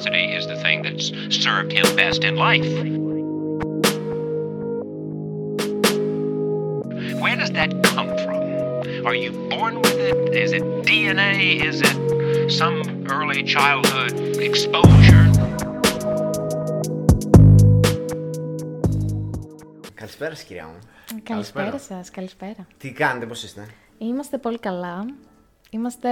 curiosity is the thing that's served him best in life. Where does that come from? Are you born with it? Is it DNA? Is it some early childhood exposure? Καλησπέρα σας κυρία μου. Καλησπέρα σας, καλησπέρα. Τι κάνετε, πώς είστε. Είμαστε πολύ καλά. Είμαστε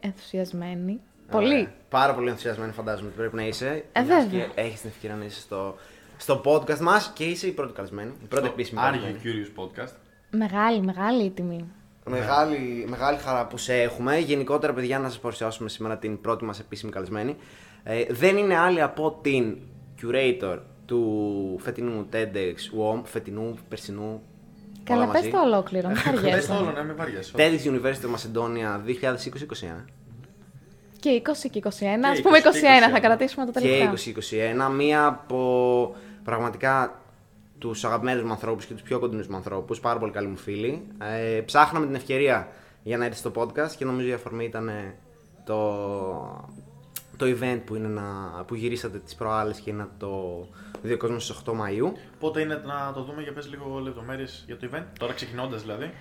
ενθουσιασμένοι. Πολύ. Ωραία. Πάρα πολύ ενθουσιασμένοι φαντάζομαι ότι πρέπει να είσαι. Ε, μιας βέβαια. και Έχεις την ευκαιρία να είσαι στο, στο podcast μας και είσαι η πρώτη καλεσμένη. Η πρώτη επίσημη Άργη καλεσμένη. Curious Podcast. Μεγάλη, μεγάλη η τιμή. Μεγάλη, μεγάλη χαρά που σε έχουμε. Γενικότερα, παιδιά, να σας παρουσιάσουμε σήμερα την πρώτη μας επίσημη καλεσμένη. Ε, δεν είναι άλλη από την curator του φετινού TEDx WOM, φετινού, περσινού. Καλά, όλα πες μαζί. το ολόκληρο, μην Πες το χαριέσαι. όλο, ναι, μην βαριέσαι. TEDx University of Macedonia 2020-2021. Και 20 και 21, Και ας πούμε 20 και 21, θα 21. κρατήσουμε το και τελευταίο. 2021. Μία από πραγματικά τους αγαπημένους μου ανθρώπους και τους πιο κοντινούς μου ανθρώπους. Πάρα πολύ καλοί μου φίλοι. Ε, ψάχναμε την ευκαιρία για να έρθει στο podcast και νομίζω η αφορμή ήταν ε, το, το event που, είναι να, που γυρίσατε τις προάλλες και είναι το διεκόσμιο στις 8 Μαΐου. Πότε είναι να το δούμε για πες λίγο λεπτομέρειες για το event. Τώρα ξεκινώντας δηλαδή.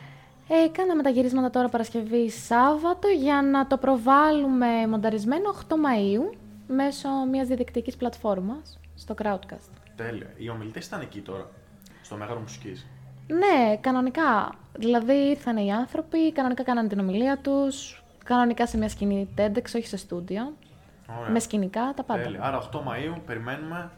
Ε, κάναμε τα γυρίσματα τώρα Παρασκευή Σάββατο για να το προβάλλουμε μονταρισμένο 8 Μαΐου μέσω μιας διαδικτυακής πλατφόρμας στο Crowdcast. Τέλεια. Οι ομιλητές ήταν εκεί τώρα. Στο Μέγαρο Μουσικής. Ναι, κανονικά. Δηλαδή ήρθαν οι άνθρωποι, κανονικά κάνανε την ομιλία τους, κανονικά σε μια σκηνή TEDx, όχι σε στούντιο. Ωραία. Με σκηνικά, τα πάντα. Τέλεια. Άρα 8 Μαΐου περιμένουμε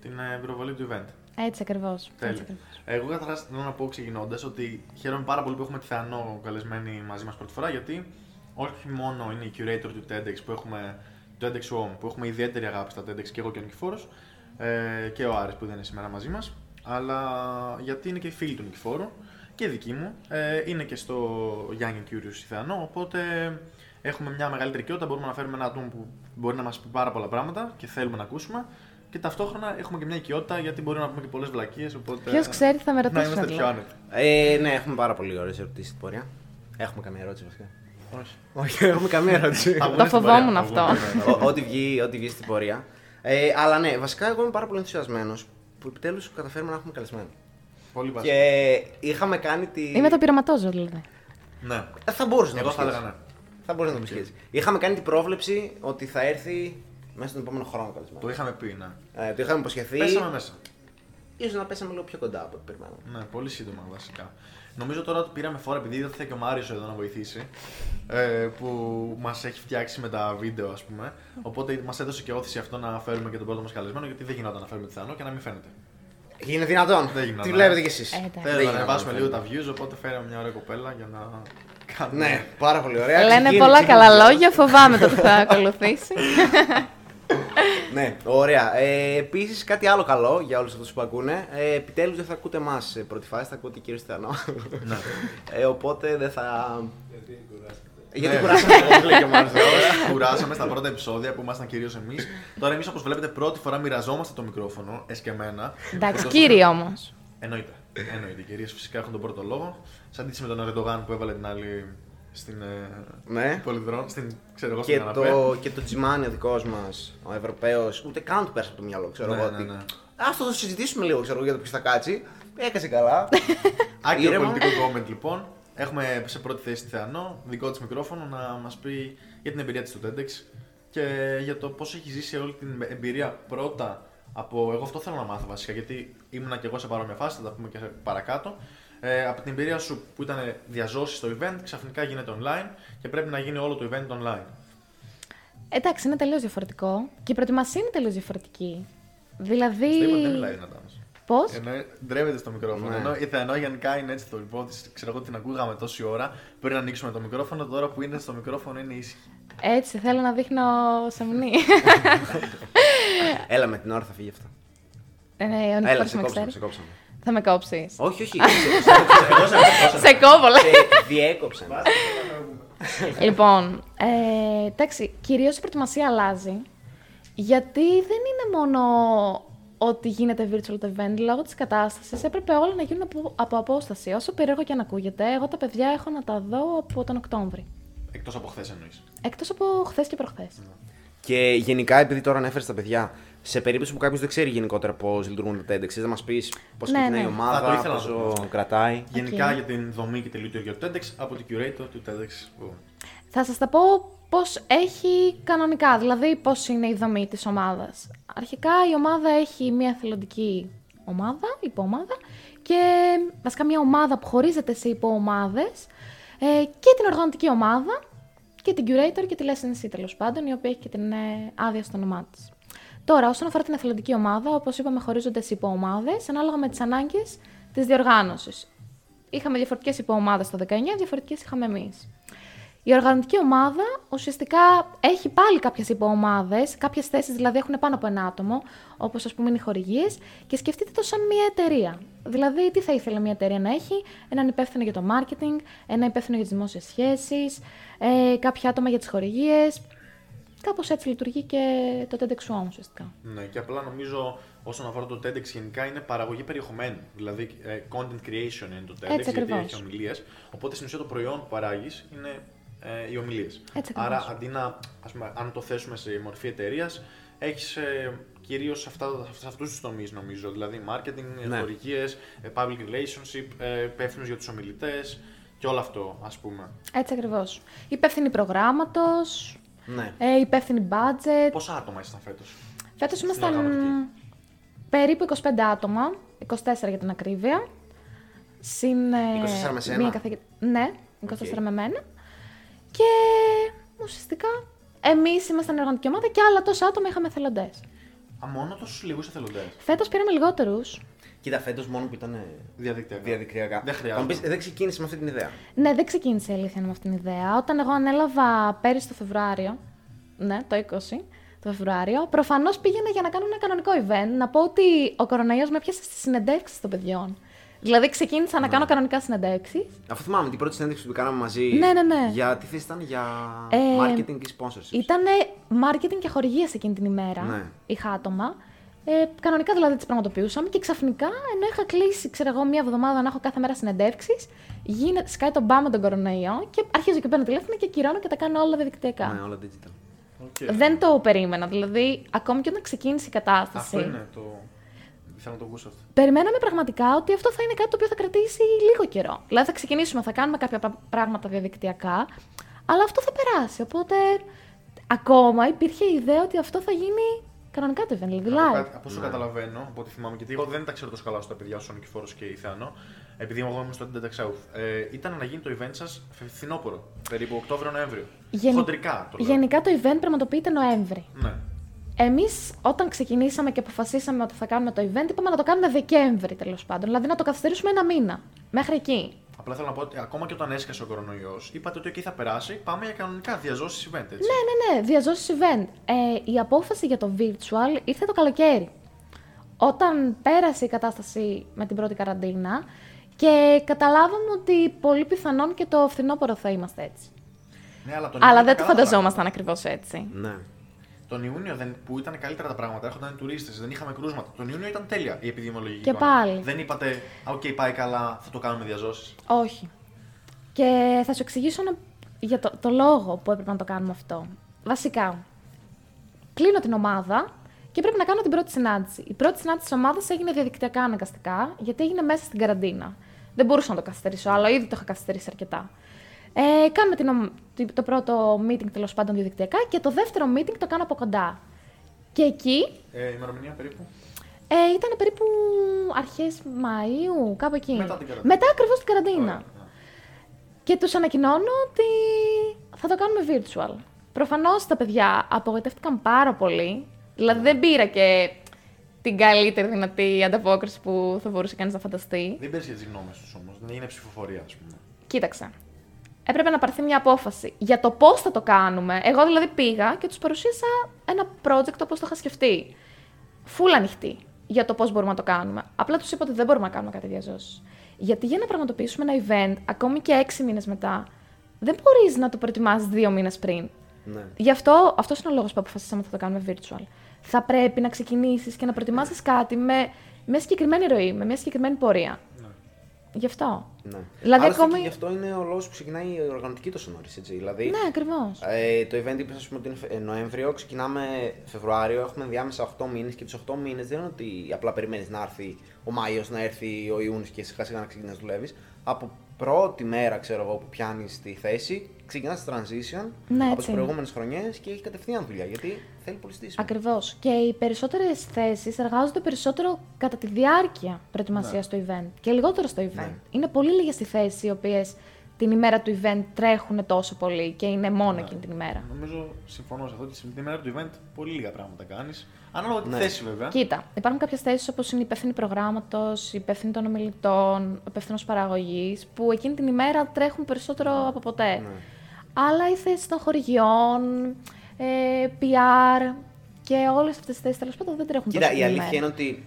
την ε, προβολή του event. Έτσι ακριβώς. Τέλεια. Έτσι ακριβώς. Εγώ καταρχάς θέλω να πω ξεκινώντας ότι χαίρομαι πάρα πολύ που έχουμε τη Θεανό καλεσμένη μαζί μας πρώτη φορά γιατί όχι μόνο είναι η curator του TEDx που έχουμε, το TEDx Home, που έχουμε ιδιαίτερη αγάπη στα TEDx και εγώ και ο Νικηφόρος ε, και ο Άρης που δεν είναι σήμερα μαζί μας, αλλά γιατί είναι και φίλη του Νικηφόρου και δική μου, ε, είναι και στο Young and Curious η Θεανό, οπότε έχουμε μια μεγαλύτερη οικειότητα, μπορούμε να φέρουμε ένα άτομο που μπορεί να μας πει πάρα πολλά πράγματα και θέλουμε να ακούσουμε. Και ταυτόχρονα έχουμε και μια οικειότητα γιατί μπορεί να πούμε και πολλές βλακίες. Οπότε... Ποιος ξέρει, θα με Να ρωτήσουν είμαστε πιο δηλαδή. άνετοι. Ε, ναι, έχουμε πάρα πολύ ωραίες ερωτήσεις στην πορεία. Έχουμε καμία ερώτηση βασικά. Όχι. Όχι, έχουμε καμία ερώτηση. Θα βγουν Το στην φοβόμουν πορεία, αυτό. θα βγουν, ναι, θα Ό- βγουν. ό,τι βγει, ό,τι βγει στην πορεία. Ε, αλλά ναι, βασικά εγώ είμαι πάρα πολύ ενθουσιασμένος που επιτέλους καταφέρουμε να έχουμε καλεσμένο. Πολύ βασικό. Και είχαμε κάνει τη. Είμαι το πειραματόζω δηλαδή. Ναι. Ε, θα μπορούσε να Εγώ το θα πει. έλεγα ναι. Θα μπορούσε να το πει. Είχαμε κάνει την πρόβλεψη ότι θα έρθει μέσα στον επόμενο χρόνο καλεσμένο. Το είχαμε πει, ναι. Ε, το είχαμε υποσχεθεί. Πέσαμε μέσα. Ίσως να πέσαμε λίγο πιο κοντά από ό,τι περιμέναμε. Ναι, πολύ σύντομα βασικά. Νομίζω τώρα ότι πήραμε φορά επειδή δεν θα και ο Μάριος εδώ να βοηθήσει. Ε, που μας έχει φτιάξει με τα βίντεο, ας πούμε. Οπότε μας έδωσε και όθηση αυτό να φέρουμε και τον πρώτο μας καλεσμένο, γιατί δεν γινόταν να φέρουμε τη Θεανό και να μην φαίνεται. Είναι δυνατόν. Δεν γινόταν. Τι βλέπετε κι εσείς. Ε, εντάξει. Θέλω να ανεβάσουμε λίγο τα views, οπότε φέραμε μια ωραία κοπέλα για να κάνουμε. Ναι, πάρα πολύ ωραία. Λένε Ξεκίνησε- πολλά ξεκίνησε. καλά λόγια, φοβάμαι το τι θα ακολουθήσει. Ναι, ωραία. Ε, Επίσης, κάτι άλλο καλό για όλους αυτούς που ακούνε. Ε, Επιτέλους δεν θα ακούτε εμάς σε πρώτη φάση, θα ακούτε κύριο Στιανό. Ναι. ε, οπότε δεν θα. Γιατί Ναι. κουράσαμε, όπως λέει και ο Μάριος. Κουράσαμε στα πρώτα επεισόδια που ήμασταν κυρίως εμείς. Τώρα εμείς όπως βλέπετε πρώτη φορά μοιραζόμαστε το μικρόφωνο, εσκεμμένα. Εντάξει, Εκτός- κύριοι όμως. Εννοείται. Εννοείται. Οι κυρίες φυσικά έχουν τον πρώτο λόγο. Σε αντίθεση με τον Ερντογάν που έβαλε την άλλη στην. Ε, Ναι. Πολυδρόν, στην. ξέρω εγώ, Και στην καναπέ. το, και το Τζιμάνι ο δικός μας, ο Ευρωπαίος, ούτε καν του πέρασε από το μυαλό, ξέρω Ναι, εγώ. ναι, ότι, ναι. Ας το συζητήσουμε λίγο, ξέρω εγώ, για το ποιος θα κάτσει. Έκασε καλά. Άκυρο Ήρεμα. πολιτικό comment λοιπόν. Έχουμε σε πρώτη θέση τη Θεανό, δικό της μικρόφωνο, να μας πει για την εμπειρία της στο TEDx και για το πώς έχει ζήσει όλη την εμπειρία πρώτα από. Εγώ αυτό θέλω να μάθω βασικά, γιατί ήμουνα και εγώ σε παρόμοια φάση, θα τα πούμε και παρακάτω. Ε, από την εμπειρία σου που ήταν διαζώσεις στο event, ξαφνικά γίνεται online και πρέπει να γίνει όλο το event online. Εντάξει, είναι τελείως διαφορετικό. Και η προετοιμασία είναι τελείως διαφορετική. Δηλαδή. Στο είπα, δεν μιλάει δυνατά όμως. Πώς; Ενώ ντρέπεται στο μικρόφωνο. Ναι. Ενώ η Θεανό γενικά είναι έτσι το λοιπόν. Ξέρω εγώ την ακούγαμε τόση ώρα πριν να ανοίξουμε το μικρόφωνο. Τώρα που είναι στο μικρόφωνο είναι ήσυχη. Έτσι, θέλω να δείχνω σεμνή. Έλα με την ώρα θα φύγει αυτό. Ε, ναι, ο Έλα, Νικόλας σε με κόψαμε, ξέρει. σε κόψαμε. Θα με κόψεις. Όχι, όχι. σε- σε- Εγώ σε ακούω. Σε κόβολε. σε διέκοψαν. λοιπόν, ε, εντάξει, κυρίως η προετοιμασία αλλάζει. Γιατί δεν είναι μόνο ότι γίνεται virtual το event, λόγω της κατάστασης έπρεπε όλα να γίνουν από, από απόσταση. Όσο περίεργο και αν ακούγεται, εγώ τα παιδιά έχω να τα δω από τον Οκτώβρη. Εκτός από χθες εννοείς. Εκτός από χθες και προχθές. Και γενικά, επειδή τώρα ανέφερες τα παιδιά, σε περίπτωση που κάποιος δεν ξέρει γενικότερα πώς λειτουργούν τα TEDx, να μας πεις πώς Ναι, ξεκινάει η ναι. Θα το ομάδα, ήθελα να το πόσο πω. κρατάει. Γενικά Οκ. για την δομή και τη λειτουργία του TEDx από την curator του TEDx. που- Θα σας τα πω πώς έχει κανονικά, δηλαδή πώς είναι η δομή της ομάδας. Αρχικά η ομάδα έχει μια εθελοντική ομάδα, υποομάδα και βασικά μια ομάδα που χωρίζεται σε υποομάδες ε, και την οργανωτική ομάδα και την curator και τη licensee τέλος πάντων, η οποία έχει και την ε, άδεια στο όνομά της. Τώρα, όσον αφορά την εθελοντική ομάδα, όπως είπαμε, χωρίζονται σε υποομάδες ανάλογα με τις ανάγκες της διοργάνωσης. Είχαμε διαφορετικές υποομάδες το 19, διαφορετικές είχαμε εμείς. Η οργανωτική ομάδα ουσιαστικά έχει πάλι κάποιες υποομάδες, κάποιες θέσεις δηλαδή έχουν πάνω από ένα άτομο, όπως ας πούμε είναι οι χορηγίες, και σκεφτείτε το σαν μια εταιρεία. Δηλαδή, τι θα ήθελε μια εταιρεία να έχει, έναν υπεύθυνο για το marketing, ένα υπεύθυνο για τις δημόσιες σχέσεις, ε, κάποια άτομα για τις χορηγίες. Κάπως έτσι λειτουργεί και το TEDx One ουσιαστικά. Ναι, και απλά νομίζω όσον αφορά το TEDx γενικά είναι παραγωγή περιεχομένου. Δηλαδή ε, content creation είναι το TEDx, Έτσι γιατί ακριβώς. έχει ομιλίες. Οπότε στην ουσία το προϊόν που παράγεις είναι ε, οι ομιλίες. Έτσι Άρα ακριβώς. αντί να, ας πούμε, αν το θέσουμε σε μορφή εταιρείας, έχεις ε, κυρίως σε, αυτά- σε αυτούς τους τομείς νομίζω. Δηλαδή marketing, Ναι. ναι. ε, public relationship, ε, υπεύθυνος για τους ομιλητές και όλο αυτό ας πούμε. Έτσι ακριβώς. Υπεύθυνη προγράμματος, Ναι. ε, υπεύθυνη budget. Πόσα άτομα ήσασταν φέτος; Φέτος Στην ήμασταν οργανωτική. περίπου 25 άτομα, 24 για την ακρίβεια. Συν ε, 24 με σένα; μία καθηγη- Ναι, 24 Οκ. με μένα. Και ουσιαστικά εμείς ήμασταν η οργανωτική ομάδα και άλλα τόσα άτομα είχαμε εθελοντές. Α, μόνο τόσους λίγους εθελοντές. Φέτος πήραμε λιγότερους. Κοίτα, φέτος μόνο που ήταν Διαδικτυακά. διαδικτυακά. Δεν χρειάζεται. Θα μου πεις, δεν ξεκίνησε με αυτή την ιδέα. Ναι, δεν ξεκίνησε η αλήθεια με αυτήν την ιδέα. Όταν εγώ ανέλαβα πέρυσι το Φεβρουάριο, ναι, το 20, το Φεβρουάριο, προφανώς πήγαινα για να κάνω ένα κανονικό event. Να πω ότι ο κορονοϊός με έπιασε στις συνεντεύξεις των παιδιών. Δηλαδή ξεκίνησα να κάνω κανονικά συνεντεύξεις. Αφού θυμάμαι την πρώτη συνέντευξη που κάναμε μαζί. Ναι, ναι, ναι. Για τι θέση ήταν, για Ε, marketing και sponsorship. Ήταν marketing και χορηγίες εκείνη την ημέρα. Ναι. Είχα άτομα. Ε, κανονικά δηλαδή τις πραγματοποιούσαμε και ξαφνικά, ενώ είχα κλείσει, ξέρω εγώ, μία εβδομάδα να έχω κάθε μέρα συνεντεύξεις, γίνεται, σκάει το μπαμ με τον κορονοϊό και αρχίζω και παίρνω τηλέφωνο και ακυρώνω και τα κάνω όλα διαδικτυακά. Ναι, όλα digital. OK. Δεν το περίμενα. Δηλαδή, ακόμη και όταν ξεκίνησε η κατάσταση, Αυτό είναι το. Ήθελα να το ακούσω αυτό. περιμέναμε πραγματικά ότι αυτό θα είναι κάτι το οποίο θα κρατήσει λίγο καιρό. Δηλαδή, θα ξεκινήσουμε, θα κάνουμε κάποια πρα- πράγματα διαδικτυακά, αλλά αυτό θα περάσει. Οπότε, ακόμα υπήρχε η ιδέα ότι αυτό θα γίνει κανονικά το event, δηλαδή Από live. κα- Από όσο καταλαβαίνω, από ό,τι θυμάμαι, γιατί εγώ δεν τα ξέρω τόσο καλά στα παιδιά, ο Νικηφόρο και η Θεανό, επειδή εγώ ήμουν στο TEDx South, ε, ήταν να γίνει το event σας φθινόπωρο, περίπου Οκτώβριο-Νοέμβριο. Γενι- Χοντρικά το λέω. Γενικά το event πραγματοποιείται Νοέμβρη. Ναι. Εμείς, όταν ξεκινήσαμε και αποφασίσαμε ότι θα κάνουμε το event, είπαμε να το κάνουμε Δεκέμβρη τέλος πάντων. Δηλαδή να το καθυστερήσουμε ένα μήνα. Μέχρι εκεί. Απλά θέλω να πω ότι ακόμα και όταν έσκασε ο κορονοϊός, είπατε ότι εκεί θα περάσει, πάμε για κανονικά διαζώσεις event, έτσι. Ναι, ναι, ναι, διαζώσεις event. Ε, η απόφαση για το virtual ήρθε το καλοκαίρι. Όταν πέρασε η κατάσταση με την πρώτη καραντίνα και καταλάβαμε ότι πολύ πιθανόν και το φθινόπωρο θα είμαστε έτσι. Ναι, αλλά τον Αλλά Ιούνιο δεν ήταν το καλά τα φανταζόμασταν ακριβώς έτσι. Ναι. Τον Ιούνιο δεν, που ήταν καλύτερα τα πράγματα, έρχονταν οι τουρίστες, δεν είχαμε κρούσματα. Τον Ιούνιο ήταν τέλεια η επιδημιολογική Και εικόνα. πάλι. Δεν είπατε, «Α, οκ, πάει καλά, θα το κάνουμε διά ζώσης. Όχι. Και θα σου εξηγήσω ένα- για το, το λόγο που έπρεπε να το κάνουμε αυτό. Βασικά, κλείνω την ομάδα και πρέπει να κάνω την πρώτη συνάντηση. Η πρώτη συνάντηση της ομάδας έγινε διαδικτυακά αναγκαστικά, γιατί έγινε μέσα στην καραντίνα. Δεν μπορούσα να το καθυστερήσω άλλο, ήδη το είχα καθυστερήσει αρκετά. Ε, κάνουμε την, ομ- τη- το πρώτο meeting τέλος πάντων διαδικτυακά και το δεύτερο meeting το κάνω από κοντά. Και εκεί Ε, ημερομηνία περίπου; ε, ήταν περίπου αρχές Μαΐου, κάπου εκεί. Μετά την καραντίνα. Μετά ακριβώς την καραντίνα. Ωραία, ναι. Και τους ανακοινώνω ότι θα το κάνουμε virtual. Προφανώς τα παιδιά απογοητεύτηκαν πάρα πολύ. Δηλαδή δεν πήρα και την καλύτερη δυνατή ανταπόκριση που θα μπορούσε κανείς να φανταστεί. Δεν πέρασε για τις γνώμες τους όμως. Δεν είναι ψηφοφορία, ας πούμε. Κοίταξε. Έπρεπε να πάρθει μια απόφαση για το πώς θα το κάνουμε. Εγώ δηλαδή πήγα και τους παρουσίασα ένα project όπως το είχα σκεφτεί. Φουλ ανοιχτή για το πώς μπορούμε να το κάνουμε. Απλά τους είπα ότι δεν μπορούμε να κάνουμε κάτι διαζώσεις. Γιατί για να πραγματοποιήσουμε ένα event, ακόμη και έξι μήνες μετά, δεν μπορείς να το προετοιμάσει δύο μήνες πριν. ναι. Γι' αυτό αυτός είναι ο λόγος που αποφασίσαμε ότι θα το κάνουμε virtual. Θα πρέπει να ξεκινήσεις και να προετοιμάσεις κάτι με μια συγκεκριμένη ροή, με μια συγκεκριμένη πορεία. Γι' αυτό. Ναι. Δηλαδή, Άλλωστε ακόμη- και γι' αυτό είναι ο λόγος που ξεκινάει η οργανωτική τόσο νωρί. Δηλαδή, Ναι, ακριβώς. ε, το event είπες, ας πούμε, ότι είναι Φε- ε, Νοέμβριο, ξεκινάμε Φεβρουάριο, έχουμε διάμεσα 8 μήνες και τους 8 μήνες δεν είναι ότι απλά περιμένεις να έρθει ο Μάιος, να έρθει ο Ιούνιο και σιγά σιγά να ξεκινάς να δουλεύεις. Από πρώτη μέρα, ξέρω εγώ, που πιάνεις τη θέση, ξεκινάς transition Ναι, από έτσι τις είναι. προηγούμενες χρονιές και έχει κατευθείαν δουλειά. Γιατί θέλει πολύ στήσιμο. Ακριβώς. Και οι περισσότερες θέσεις εργάζονται περισσότερο κατά τη διάρκεια προετοιμασίας του event και λιγότερο στο event. Ναι. Είναι πολύ λίγες οι θέσεις οι οποίες την ημέρα του event τρέχουν τόσο πολύ και είναι μόνο Ναι. εκείνη την ημέρα. Νομίζω συμφωνώ σε αυτό ότι την ημέρα του event πολύ λίγα πράγματα κάνεις. Ανάλογα τη Ναι. θέση βέβαια. Κοίτα, υπάρχουν κάποιες θέσεις όπως είναι η υπεύθυνη προγράμματος, η υπεύθυνη των ομιλητών, ο υπεύθυνος παραγωγής, που εκείνη την ημέρα τρέχουν περισσότερο από ποτέ. Ναι. Αλλά οι θέσεις των χορηγιών, ε, PR και όλες αυτές τις θέσεις τέλος πάντων δεν τρέχουν Κοίτα, τόσο η την αλήθεια ημέρα. είναι ότι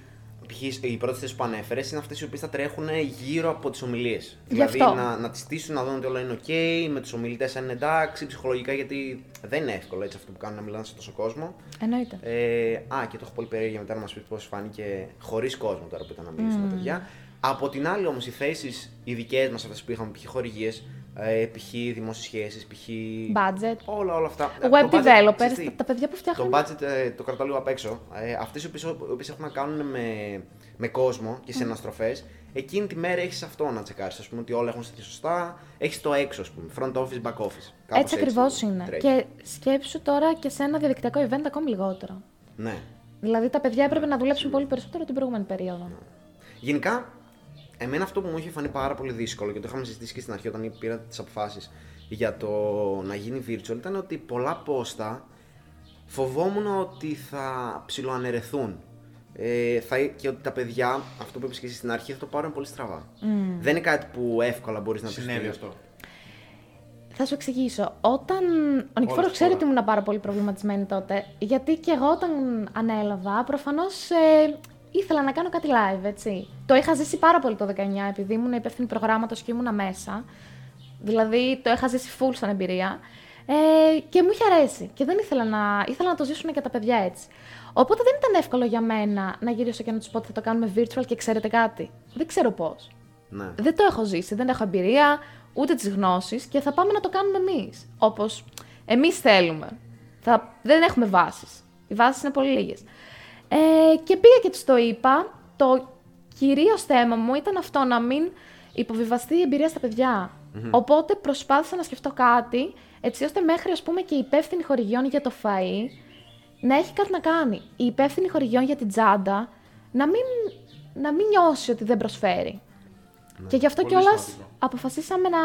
π.χ. οι πρώτες θέσεις που ανέφερες είναι αυτές οι οποίες θα τρέχουν γύρω από τις ομιλίες. Γι' Δηλαδή αυτό. να, να τις στήσουν, να δουν ότι όλα είναι OK, με τους ομιλητές αν είναι εντάξει, ψυχολογικά γιατί δεν είναι εύκολο έτσι αυτό που κάνουν να μιλάνε σε τόσο κόσμο. Εννοείται. Ε, α, και το έχω πολύ περίεργο μετά να μας πεις πώς φάνηκε χωρίς κόσμο τώρα που ήταν να μιλήσουμε Mm. τα παιδιά. Από την άλλη όμως οι θέσεις οι δικές μας, αυτές που είχαμε, π.χ. χορηγίες, ε, π.χ. δημόσιες σχέσεις, π.χ. Budget. Όλα, όλα αυτά. Web Το budget, developers, ξέρεις τι, τα, τα παιδιά που φτιάχνουν. το budget ε, το κρατάω λίγο απ' έξω. Ε, Αυτές οι οποίες έχουν να κάνουν με, με κόσμο και σε αναστροφές, εκείνη τη μέρα έχεις αυτό να τσεκάρεις. Α πούμε ότι όλα έχουν στηθεί σωστά. Έχεις το έξω, ας πούμε. Front office, back office. Κάπως Έτσι ακριβώς είναι. τρέχει. Και σκέψου τώρα και σε ένα διαδικτυακό event ακόμη λιγότερο. Ναι. Δηλαδή τα παιδιά έπρεπε να δουλέψουν πολύ περισσότερο την προηγούμενη περίοδο. Γενικά, εμένα αυτό που μου είχε φανεί πάρα πολύ δύσκολο και το είχαμε συζητήσει και στην αρχή όταν πήρα τις αποφάσεις για το να γίνει virtual ήταν ότι πολλά πόστα φοβόμουν ότι θα ψιλοαναιρεθούν. Ε, θα, και ότι τα παιδιά, αυτό που είπες και εσύ στην αρχή, θα το πάρουν πολύ στραβά. Δεν είναι κάτι που εύκολα μπορείς να πεις. Συνέβη αυτό. Θα σου εξηγήσω. Όταν. Ο Νικηφόρος Όλες ξέρει τώρα. ότι ήμουν πάρα πολύ προβληματισμένη τότε. Γιατί και εγώ όταν ανέλαβα, προφανώς ε, ήθελα να κάνω κάτι live, έτσι. Το είχα ζήσει πάρα πολύ το 19, επειδή ήμουν υπεύθυνη προγράμματος και ήμουνα μέσα. Δηλαδή το είχα ζήσει full σαν εμπειρία. Ε, και μου είχε αρέσει. Και δεν ήθελα να, ήθελα να το ζήσουν και τα παιδιά έτσι. Οπότε δεν ήταν εύκολο για μένα να γυρίσω και να του πω ότι θα το κάνουμε virtual και ξέρετε κάτι. Δεν ξέρω πώς. Ναι. Δεν το έχω ζήσει, δεν έχω εμπειρία, ούτε τις γνώσεις και θα πάμε να το κάνουμε εμείς. Όπως εμείς θέλουμε. Θα... Δεν έχουμε βάσεις. Οι βάσεις είναι πολύ λίγες. Ε, και πήγα και του το είπα. Το κυρίως θέμα μου ήταν αυτό να μην υποβιβαστεί η εμπειρία στα παιδιά. Οπότε προσπάθησα να σκεφτώ κάτι έτσι ώστε μέχρι ας πούμε και η υπεύθυνη χορηγιών για το φαΐ να έχει κάτι να κάνει. Η υπεύθυνη χορηγιών για την τσάντα να μην, να μην νιώσει ότι δεν προσφέρει. Και γι' αυτό Πολύ κιόλας σημαντικό. αποφασίσαμε να.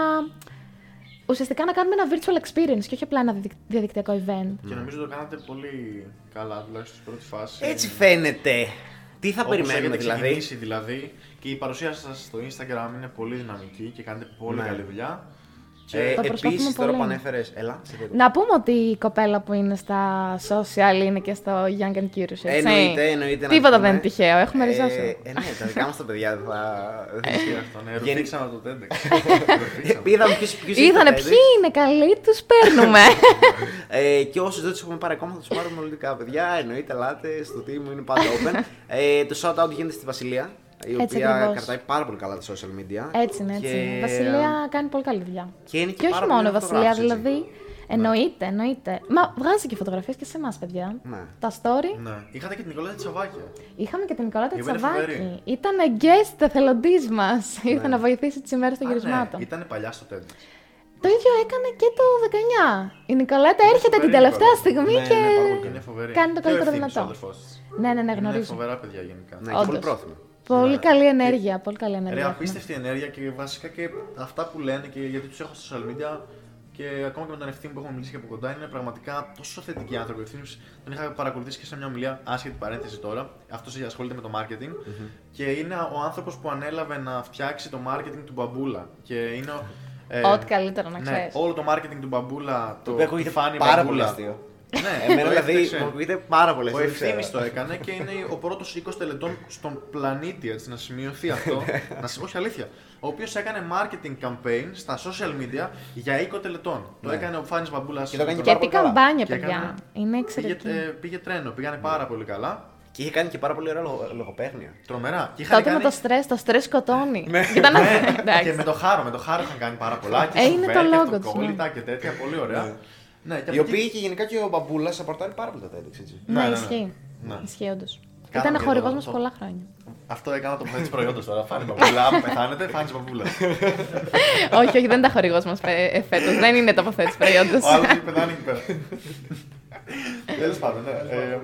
Ουσιαστικά να κάνουμε ένα virtual experience και όχι απλά ένα διαδικ- διαδικτυακό event. Και νομίζω το κάνατε πολύ καλά, τουλάχιστον στην πρώτη φάση. Έτσι φαίνεται. Τι θα Όπως περιμένουμε έχετε δηλαδή; ξεκινήσει, δηλαδή. Και η παρουσία σας στο Instagram είναι πολύ δυναμική και κάνετε πολύ Ναι. καλή δουλειά. Και Ε, Το προσπαθούμε Επίσης, τώρα πολύ. που ανέφερες. Έλα, σε διακόπτω. Να πούμε ότι η κοπέλα που είναι στα social είναι και στο Young and Curious. Έτσι. Εννοείται, εννοείται. να Τίποτα πούμε. δεν είναι τυχαίο. Έχουμε Ε, ριζώσει. Ε, ναι, τα δικά μας τα παιδιά δεν θα. δεν Ισχύει ισχύει αυτό, ναι. Γενι- Ρωτήξαμε το TEDx. Ρωτήξαμε. Είδαμε ποιου Είδανε ποιοι είναι καλοί, τους παίρνουμε. Ε, και όσους δεν τους έχουμε πάρει ακόμα θα τους πάρουμε ολικά παιδιά. Εννοείται, ελάτε στο team μου, είναι πάντα open. ε, το shout out γίνεται στη Βασιλεία, η Έτσι οποία ακριβώς. κρατάει πάρα πολύ καλά τα social media. έτσι είναι, έτσι. Και- είναι. Η Βασιλεία κάνει πολύ καλή δουλειά. Και είναι και, Και όχι πάρα μόνο η πολύ Βασιλεία, φωτογράφηση, έτσι. δηλαδή. Εννοείται, εννοείται. Μα βγάζει και φωτογραφίες και σε εμάς, παιδιά. Ναι. Τα story. Ναι. Είχατε και την Νικολέτα Τσαβάκια. Είχαμε και την Νικολάτα Η οποία είναι Τσαβάκη. φοβερή. Ήταν guest εθελοντής μας. Ήρθε να βοηθήσει τις ημέρες των Α, ναι, γυρισμάτων. Ήταν παλιά στο TEDx. Το ίδιο έκανε και το 19. Η Νικολέτα έρχεται φοβερή την τελευταία Νικολέτα. στιγμή Ναι, και. ναι, πάρα πολύ. Είναι φοβερή. Κάνει το Και ο καλύτερο Ευθύμης, δυνατό. ο αδερφός της. Ναι, ναι, ναι, Είναι γνωρίζω. φοβερά παιδιά γενικά. Ναι, και πολύ Όντως. Πρόθυμο. Πολύ Ναι. καλή ενέργεια. Πολύ καλή Ρε, ενέργεια. έχουμε. απίστευτη ενέργεια και βασικά και αυτά που λένε και γιατί τους έχω στα social media και ακόμα και με τον ευθύνη που έχουμε μιλήσει και από κοντά είναι πραγματικά τόσο θετικοί άνθρωποι. Ο Ευθύμης τον είχα παρακολουθήσει και σε μια ομιλία, άσχετη παρένθεση τώρα. Αυτός ασχολείται με το marketing και είναι ο άνθρωπος που ανέλαβε να φτιάξει το marketing του Μπαμπούλα. Και είναι. ο- ε, Ό,τι καλύτερο να ναι, ξέρεις. όλο το marketing του Μπαμπούλα, το, Το οποίο ακούγεται τη Φάνη πάρα Μπαμπούλα. πολύ αστείο. Ναι, Εμένα το δηλαδή έφτιαξε. μου ακούγεται πάρα πολύ Ο αστείο, δεν Ευθύμης ξέρω. το έκανε και είναι ο πρώτος 20 τελετών στον πλανήτη, έτσι να σημειωθεί αυτό. να, σ- όχι αλήθεια. Ο οποίος έκανε marketing campaign στα social media για 20 τελετών. Το Ναι. έκανε ο Φάνης Μπαμπούλας. Και το έκανε Και πάρα τι πολύ καλά. καμπάνια, Και παιδιά. έκανε- Είναι Πήγε, εξαιρετική. ε, πήγε τρένο, πήγανε πάρα πολύ καλά. Και είχε κάνει και πάρα πολύ ωραία λογο- λογοπαίγνια. Τρομερά. Και είχαν Τότε με κάνει... το στρε, το στρες σκοτώνει. Ναι. Ήταν Ναι, εντάξει. και με το χάρο, με το χάρο είχαν κάνει πάρα πολλά. Και Ε, είναι σουβέρ το και logo τους, αυτοκόλλητα και τέτοια, πολύ ωραία. Ναι, και Οι από οποίοι και γενικά και ο Μπαμπούλας απορτάρει πάρα πολύ τα TEDx, έτσι. Ναι, ναι, ναι. ισχύει. Ναι. Ισχύει όντως. Κάναμε Ήταν και χορηγός το- μας το- πολλά χρόνια. Αυτό έκανα το της προϊόντος τώρα. Φάνη μπαμπούλα. Αν πεθάνετε, φάνης μπαμπούλας. όχι, όχι, δεν ήταν χορηγός μας φέτος. Δεν είναι τοποθέτηση προϊόντος. Ο άλλος έχει πεθάνει εκεί πέρα. Τέλος πάντων, ναι. Ε,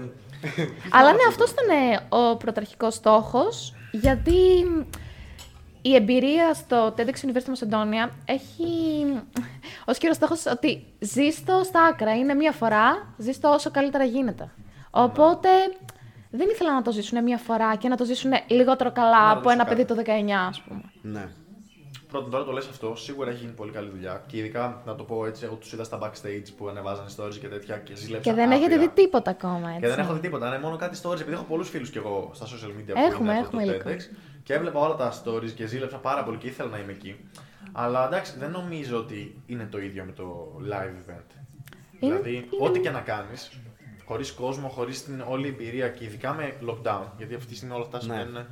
Αλλά ναι, αυτός ήταν ε, ο πρωταρχικός στόχος, γιατί η εμπειρία στο TEDx University Μακεδόνια έχει ως κύριο στόχος ότι ζεις το στα άκρα. Είναι μία φορά, ζεις το όσο καλύτερα γίνεται. Οπότε δεν ήθελα να το ζήσουν μία φορά και να το ζήσουν λιγότερο καλά Να από ρωτήσω ένα κάτι. παιδί το 19, ας πούμε. Ναι. Πρώτον, τώρα το λες αυτό, σίγουρα έχει γίνει πολύ καλή δουλειά. Και ειδικά, να το πω έτσι, εγώ τους είδα στα backstage που ανεβάζανε stories και τέτοια και ζήλεψα. Και δεν έχετε άπειρα. δει τίποτα ακόμα, έτσι. Και δεν έχω δει τίποτα. Είναι μόνο κάτι stories, επειδή έχω πολλούς φίλους κι εγώ στα social media που Έχουμε, είναι από έχουμε το υλικό. TEDx. Και έβλεπα όλα τα stories και ζήλεψα πάρα πολύ και ήθελα να είμαι εκεί. Αλλά εντάξει, δεν νομίζω ότι είναι το ίδιο με το live event. Είναι- δηλαδή, είναι- ό,τι και να κάνεις, χωρίς κόσμο, χωρίς την όλη εμπειρία και ειδικά με lockdown, γιατί αυτή τη στιγμή όλα αυτά Ναι. συμβαίνουν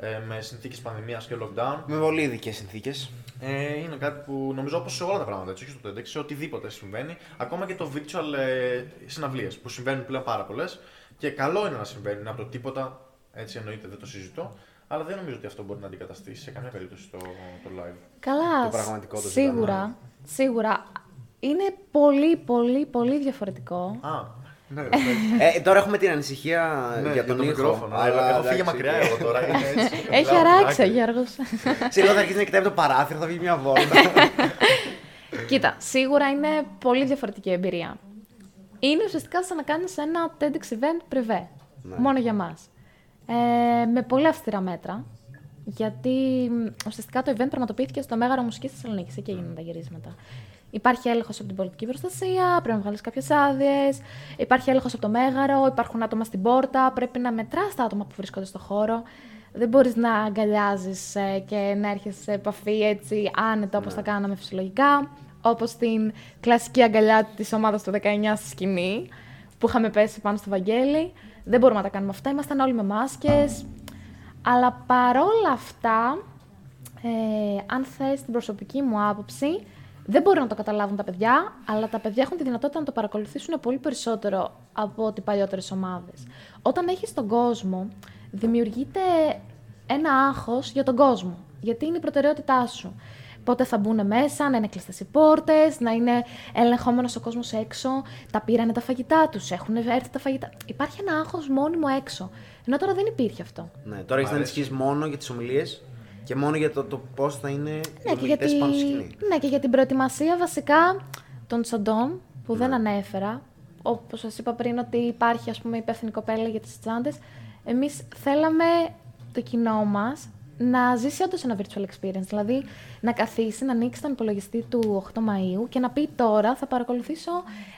ε, με συνθήκες πανδημίας και lockdown. Με πολύ ειδικέ συνθήκες. Ε, είναι κάτι που νομίζω όπως σε όλα τα πράγματα, έτσι, όχι στο TEDx, σε οτιδήποτε συμβαίνει. Ακόμα και το virtual ε, συναυλίες που συμβαίνουν πλέον πάρα πολλές. Και καλό είναι να συμβαίνουν από το τίποτα, έτσι εννοείται, δεν το συζητώ. Αλλά δεν νομίζω ότι αυτό μπορεί να αντικαταστήσει σε καμία περίπτωση το, το live. Καλά, Το πραγματικό το σίγουρα, ζωντανό. σίγουρα. Είναι πολύ, πολύ, πολύ διαφορετικό. Α, ναι, Ε, τώρα έχουμε την ανησυχία ναι, για τον το ήχο. μικρόφωνο. αλλά έχω φύγει εντάξει. μακριά εγώ τώρα. Είναι έτσι, Έχει μιλάω αράξει ο πλάκι. Γιώργος. Σε λίγο θα αρχίσει να κοιτάει από το παράθυρο, θα βγει μια βόλτα. Κοίτα, σίγουρα είναι πολύ διαφορετική εμπειρία. Είναι ουσιαστικά σαν να κάνεις ένα TEDx event privé, Ναι. μόνο για μας. Ε, με πολύ αυστηρά μέτρα, γιατί μ, ουσιαστικά το event πραγματοποιήθηκε στο Μέγαρο Μουσικής Θεσσαλονίκης, εκεί έγιναν τα γυρίσματα. Υπάρχει έλεγχος από την πολιτική προστασία, πρέπει να βγάλεις κάποιες άδειες. Υπάρχει έλεγχος από το μέγαρο, υπάρχουν άτομα στην πόρτα. Πρέπει να μετράς τα άτομα που βρίσκονται στο χώρο. Δεν μπορείς να αγκαλιάζεις και να έρχεσαι σε επαφή έτσι άνετα όπως τα κάναμε φυσιολογικά. Όπως την κλασική αγκαλιά της ομάδας του 19 στη σκηνή που είχαμε πέσει πάνω στο Βαγγέλη. Δεν μπορούμε να τα κάνουμε αυτά. Ήμασταν όλοι με μάσκες. Αλλά παρόλα αυτά, ε, αν θες την προσωπική μου άποψη, δεν μπορεί να το καταλάβουν τα παιδιά, αλλά τα παιδιά έχουν τη δυνατότητα να το παρακολουθήσουν πολύ περισσότερο από ότι παλιότερες ομάδες. Όταν έχεις τον κόσμο, δημιουργείται ένα άγχος για τον κόσμο. Γιατί είναι η προτεραιότητά σου. Πότε θα μπουν μέσα, να είναι κλειστές οι πόρτες, να είναι ελεγχόμενος ο κόσμος έξω. Τα πήρανε τα φαγητά τους, έχουν έρθει τα φαγητά. Υπάρχει ένα άγχος μόνιμο έξω. Ενώ τώρα δεν υπήρχε αυτό. ναι, τώρα έχεις να αρέσει. ανησυχείς μόνο για τις ομιλίες και μόνο για το, το πώς θα είναι οι Ναι και, ομιλητές γιατί... πάνω στη σκηνή. ναι, και για την προετοιμασία βασικά των τσαντών που δεν Ναι. ανέφερα. Όπως σας είπα πριν, ότι υπάρχει ας πούμε υπεύθυνη κοπέλα για τις τσάντες. Εμείς θέλαμε το κοινό μας να ζήσει όντως ένα virtual experience. Δηλαδή να καθίσει, να ανοίξει τον υπολογιστή του 8 Μαΐου και να πει τώρα θα παρακολουθήσω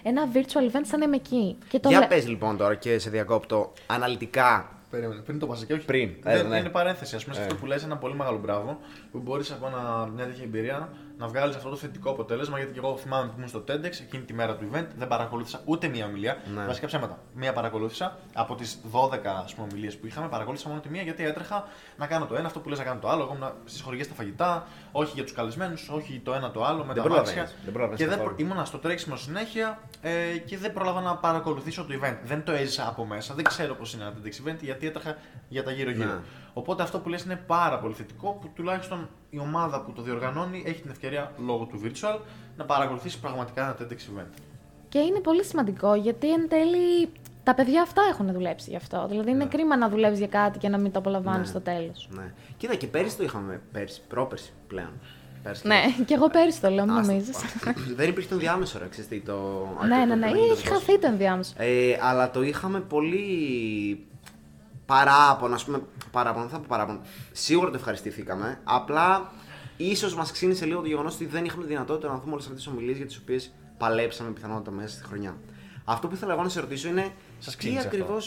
ένα virtual event σαν να είμαι εκεί. Και το Για λέ- πες λοιπόν τώρα και σε διακόπτω αναλυτικά. Περίμενε, πριν το πας εκεί, όχι. Πριν, Δεν, ε, ναι. Είναι παρένθεση. Α πούμε, σε Ε. αυτό που λες ένα πολύ μεγάλο μπράβο που μπορείς από ένα, μια τέτοια εμπειρία να βγάλεις αυτό το θετικό αποτέλεσμα. Γιατί και εγώ θυμάμαι που ήμουν στο TEDx εκείνη τη μέρα του event, δεν παρακολούθησα ούτε μία ομιλία. Ναι. Βασικά ψέματα. Μία παρακολούθησα. Από τις 12 ας πούμε, ομιλίες που είχαμε, παρακολούθησα μόνο τη μία γιατί έτρεχα να κάνω το ένα, αυτό που λες να κάνω το άλλο. Εγώ ήμουν στις χωριέ στα φαγητά, όχι για τους καλεσμένους, όχι το ένα το άλλο, με Δεν τα προλαβαίνεις, μάξια. δεν προλαβαίνεις Και δεν καθόλου. προ- ήμουνα στο τρέξιμο συνέχεια ε, και δεν πρόλαβα να παρακολουθήσω το event. Δεν το έζησα από μέσα. Δεν ξέρω πώς είναι ένα TEDx event γιατί έτρεχα για τα γύρω-γύρω. Ναι. Οπότε αυτό που λες είναι πάρα πολύ θετικό που τουλάχιστον η ομάδα που το διοργανώνει έχει την ευκαιρία λόγω του virtual να παρακολουθήσει πραγματικά ένα TEDx event. Και είναι πολύ σημαντικό γιατί εν τέλει τα παιδιά αυτά έχουν δουλέψει γι' αυτό. Δηλαδή είναι κρίμα να δουλεύεις για κάτι και να μην το απολαμβάνεις Ναι. στο τέλος. Ναι. Κοίτα και πέρυσι το είχαμε. Πέρυσι, πρόπερσι πλέον. Πέρυσι το Ναι, και εγώ πέρυσι το λέω, μην Άστα, νομίζεις. πα. Δεν υπήρχε το ενδιάμεσο, ρε, ξέρεις τι, το... ναι, το- ναι, ναι, το- το- έχει χαθεί το ενδιάμεσο. Ε, αλλά το είχαμε πολύ παράπονο, ας πούμε. Παράπονο, δεν θα πω παράπονο. Σίγουρα το ευχαριστηθήκαμε. Απλά ίσως μας ξίνισε λίγο το γεγονός ότι δεν είχαμε τη δυνατότητα να δούμε όλες αυτές τις ομιλίες για τις οποίες παλέψαμε πιθανότατα μέσα στη χρονιά. Αυτό που ήθελα εγώ να σε ρωτήσω είναι. Σας τι ξίνισε αυτό; ακριβώς.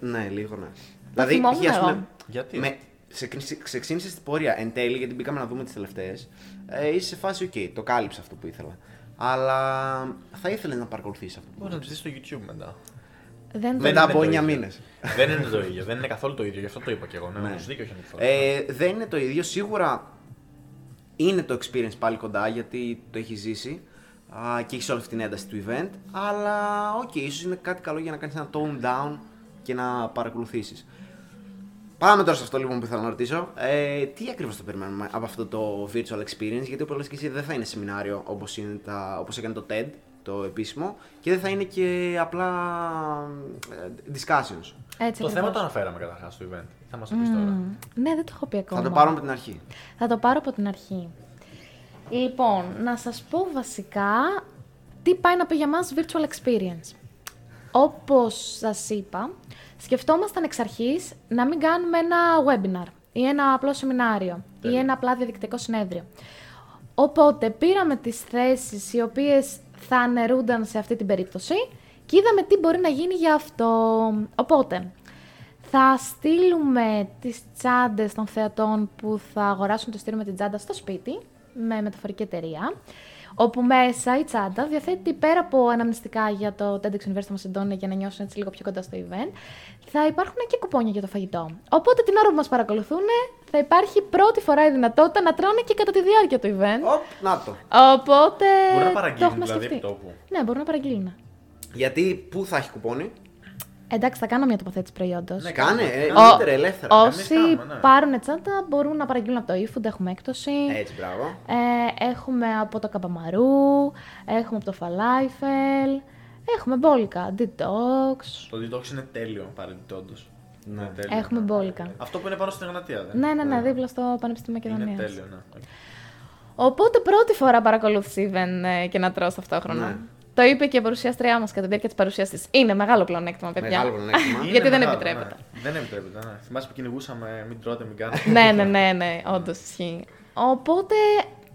Ναι, λίγο ναι. δηλαδή, θυμόμουν π.χ. ας πούμε, εγώ. Γιατί; Με, σε, ξι- σε ξίνισε στην πορεία εν τέλει, γιατί μπήκαμε να δούμε τις τελευταίες. Ε, είσαι σε φάση, οκ, το κάλυψε αυτό που ήθελα. Αλλά θα ήθελες να παρακολουθήσεις αυτό που Μπορεί να το δεις στο YouTube μετά. Δεν Δεν Μετά είναι από το 9 ίδιο. μήνες. δεν είναι το ίδιο. Δεν είναι καθόλου το ίδιο. Γι' αυτό το είπα και εγώ. Ναι, Ναι. ναι. δίκιο έχει ο Ε, δεν είναι το ίδιο. Σίγουρα είναι το experience πάλι κοντά γιατί το έχει ζήσει α, και έχεις όλη αυτή την ένταση του event. Αλλά οκ, ίσως είναι κάτι καλό για να κάνεις ένα tone down και να παρακολουθήσεις. Πάμε τώρα σε αυτό λοιπόν που ήθελα να ρωτήσω. Ε, τι ακριβώς το περιμένουμε από αυτό το virtual experience, γιατί όπως λες και εσύ δεν θα είναι σεμινάριο όπως όπως έκανε το TED, το επίσημο, και δεν θα είναι και απλά ε, discussions. Έτσι Το θέμα ακριβώς. το αναφέραμε καταρχάς στο event. Θα μας το πεις τώρα. Μμμ. Ναι, δεν το έχω πει ακόμα. Θα το πάρουμε από την αρχή. Θα το πάρω από την αρχή. Λοιπόν, να σας πω βασικά τι πάει να πει για μας virtual experience. Όπως σας είπα, σκεφτόμασταν εξ αρχής να μην κάνουμε ένα webinar ή ένα απλό σεμινάριο ή ένα απλά διαδικτυακό συνέδριο. Οπότε πήραμε τις θέσεις οι οποίες θα αναιρούνταν σε αυτή την περίπτωση και είδαμε τι μπορεί να γίνει για αυτό. Οπότε, θα στείλουμε τις τσάντες των θεατών που θα αγοράσουν το στήριο με την τσάντα στο σπίτι, με μεταφορική εταιρεία, όπου μέσα η τσάντα διαθέτει πέρα από αναμνηστικά για το TEDx University Macedonia για να νιώσουν έτσι λίγο πιο κοντά στο event, θα υπάρχουν και κουπόνια για το φαγητό. Οπότε την ώρα που μας παρακολουθούν θα υπάρχει πρώτη φορά η δυνατότητα να τρώνε και κατά τη διάρκεια του event. Οπ, να το. Οπότε Μπορεί να το παραγγείλουν έχουμε δηλαδή σκεφτεί. από τόπου. Ναι, μπορούν να παραγγείλουν. Γιατί πού θα έχει κουπόνι; Εντάξει, θα κάνω μια τοποθέτηση προϊόντος. Ναι, Κάνε, ε, Ο- εννοείται, ελεύθερα. Όσοι κάνουμε, ναι. πάρουν τσάντα μπορούν να παραγγείλουν από το eFood, έχουμε έκπτωση. Έτσι, μπράβο. Ε, έχουμε από το Καπαμαρού, έχουμε από το Falafel, έχουμε μπόλικα, detox, Το detox είναι τέλειο παρεμπιπτόντως. Ναι. έχουμε μπόλικα. Αυτό που είναι πάνω στην Εγνατία, δεν Ναι, ναι, ναι, δίπλα στο Πανεπιστήμιο Είναι Μακεδονίας. τέλειο, ναι. Οπότε πρώτη φορά παρακολούθησε even ε, και να τρως ταυτόχρονα. Ναι. Το είπε και η παρουσιάστριά μας κατά τη διάρκεια της παρουσίασης τη. Είναι μεγάλο πλεονέκτημα, παιδιά. Μεγάλο πλεονέκτημα. Είναι Γιατί δεν μεγάλο, επιτρέπεται. ναι. Δεν επιτρέπεται, ναι. Θυμάσαι που κυνηγούσαμε, μην τρώτε, μην κάνετε. ναι, ναι, ναι, ναι, όντως ισχύει. Οπότε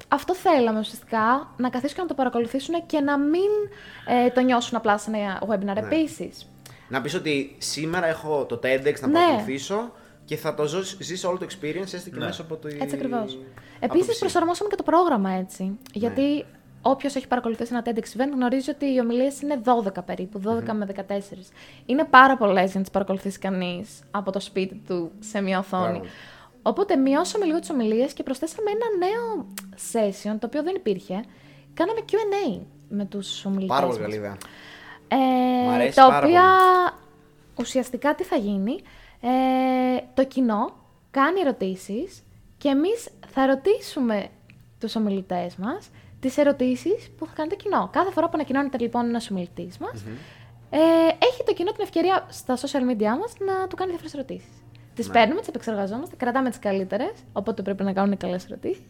αυτό θέλαμε ουσιαστικά να καθίσουν και να το παρακολουθήσουν και να μην ε, το νιώσουν απλά σε ένα webinar. Ναι. Επίσης, Να πεις ότι σήμερα έχω το TEDx να Ναι. παρακολουθήσω και θα το ζω- ζήσω όλο το experience έστω και Ναι. μέσα από το. έτσι ακριβώς. από το Επίσης, PC. προσαρμόσαμε και το πρόγραμμα έτσι. Ναι. Γιατί όποιος έχει παρακολουθήσει ένα TEDx event γνωρίζει ότι οι ομιλίες είναι 12 περίπου, 12 με 14. Είναι πάρα πολλές για να τις παρακολουθήσει κανείς από το σπίτι του σε μια οθόνη. Πράγματι. Οπότε μειώσαμε λίγο τις ομιλίες και προσθέσαμε ένα νέο session το οποίο δεν υπήρχε. Κάναμε QA με τους ομιλητές. Πάρα πολύ καλή ιδέα. Ε, Μ' αρέσει τα πάρα οποία ουσιαστικά τι θα γίνει. Ε, το κοινό κάνει ερωτήσεις και εμείς θα ρωτήσουμε τους ομιλητές μας τις ερωτήσεις που θα κάνει το κοινό. Κάθε φορά που ανακοινώνεται λοιπόν ένας ομιλητής μας, ε, έχει το κοινό την ευκαιρία στα social media μας να του κάνει διάφορες ερωτήσεις. Τις Ναι. παίρνουμε, τις επεξεργαζόμαστε, κρατάμε τις καλύτερες, οπότε πρέπει να κάνουν καλές ερωτήσεις.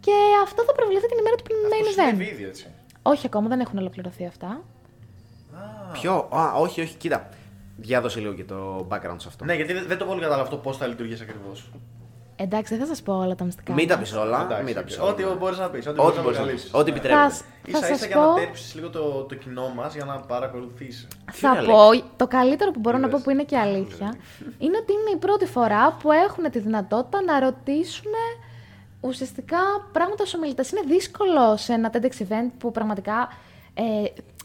Και αυτό θα προβληθεί την ημέρα του main Αυτό event. συνέβη ήδη, έτσι. Όχι ακόμα, δεν έχουν ολοκληρωθεί αυτά. Ποιο, α, όχι, όχι, κοίτα. Διάδωσε λίγο και το background σε αυτό. Ναι, γιατί δεν- δεν το πολύ κατάλαβα αυτό πώς θα λειτουργήσει ακριβώς. Εντάξει, δεν θα σας πω όλα τα μυστικά. Μην τα μας. πεις όλα. Μην τα πεις όλα. Ό,τι μπορείς να πεις. Ό,τι Ό,τι μπορείς να μπορείς να βγάλεις. πεις. Ό,τι Θα, επιτρέπεται. θα σα ίσα σας για να πω, τέρψεις λίγο το, το κοινό μας για να παρακολουθήσει. θα είναι πω, το καλύτερο που μπορώ να Είδες. πω που είναι και αλήθεια, είναι ότι είναι η πρώτη φορά που έχουν τη δυνατότητα να ρωτήσουν ουσιαστικά πράγματα στους ομιλητές. Είναι δύσκολο σε ένα TEDx event που πραγματικά ε,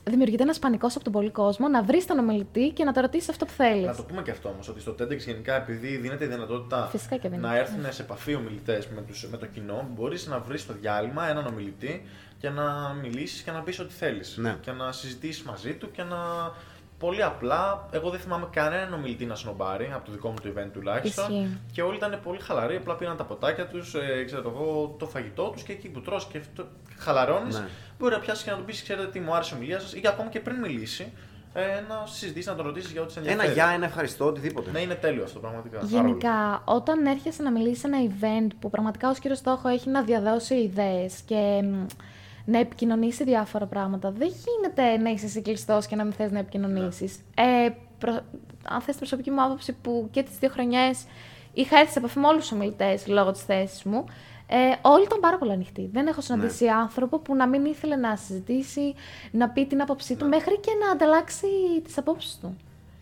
δημιουργείται ένας πανικός από τον πολύ κόσμο να βρεις τον ομιλητή και να το ρωτήσεις αυτό που θέλεις. Να το πούμε και αυτό όμως, ότι στο TEDx γενικά επειδή δίνεται η δυνατότητα Φυσικά και δίνεται. να έρθουν σε επαφή ομιλητές με, τους- με το κοινό, μπορείς να βρεις στο διάλειμμα έναν ομιλητή και να μιλήσεις και να πεις ό,τι θέλεις. Ναι. Και να συζητήσεις μαζί του και να. Πολύ απλά, εγώ δεν θυμάμαι κανέναν ομιλητή να σνομπάρει από το δικό μου το event τουλάχιστον. Ισχύει. Και όλοι ήταν πολύ χαλαροί, απλά πήραν τα ποτάκια τους, ε, ξέρω εγώ, το φαγητό τους και εκεί που τρως και αυτό χαλαρώνεις, Ναι. μπορεί να πιάσεις και να του πεις: Ξέρετε τι, μου άρεσε η ομιλία σας, ή ακόμα και πριν μιλήσει, ε, να συζητήσεις, να τον ρωτήσεις για ό,τι σε ενδιαφέρει. Ένα γεια, ένα ευχαριστώ, οτιδήποτε. Ναι, είναι τέλειο αυτό πραγματικά. Γενικά, όταν έρχεσαι να μιλήσεις σε ένα event που πραγματικά ως κύριο στόχο έχει να διαδώσει ιδέες και μ, να επικοινωνήσει διάφορα πράγματα, δεν γίνεται να είσαι εσύ κλειστός και να μην θες να επικοινωνήσεις. Ε, προ- αν θες την προσωπική μου άποψη που και τις δύο χρονιές είχα έρθει σε επαφή με όλους τους ομιλητές λόγω της θέσης μου, ε, όλοι ήταν πάρα πολύ ανοιχτοί. Δεν έχω συναντήσει άνθρωπο που να μην ήθελε να συζητήσει, να πει την άποψή του, μέχρι και να ανταλλάξει τις απόψεις του.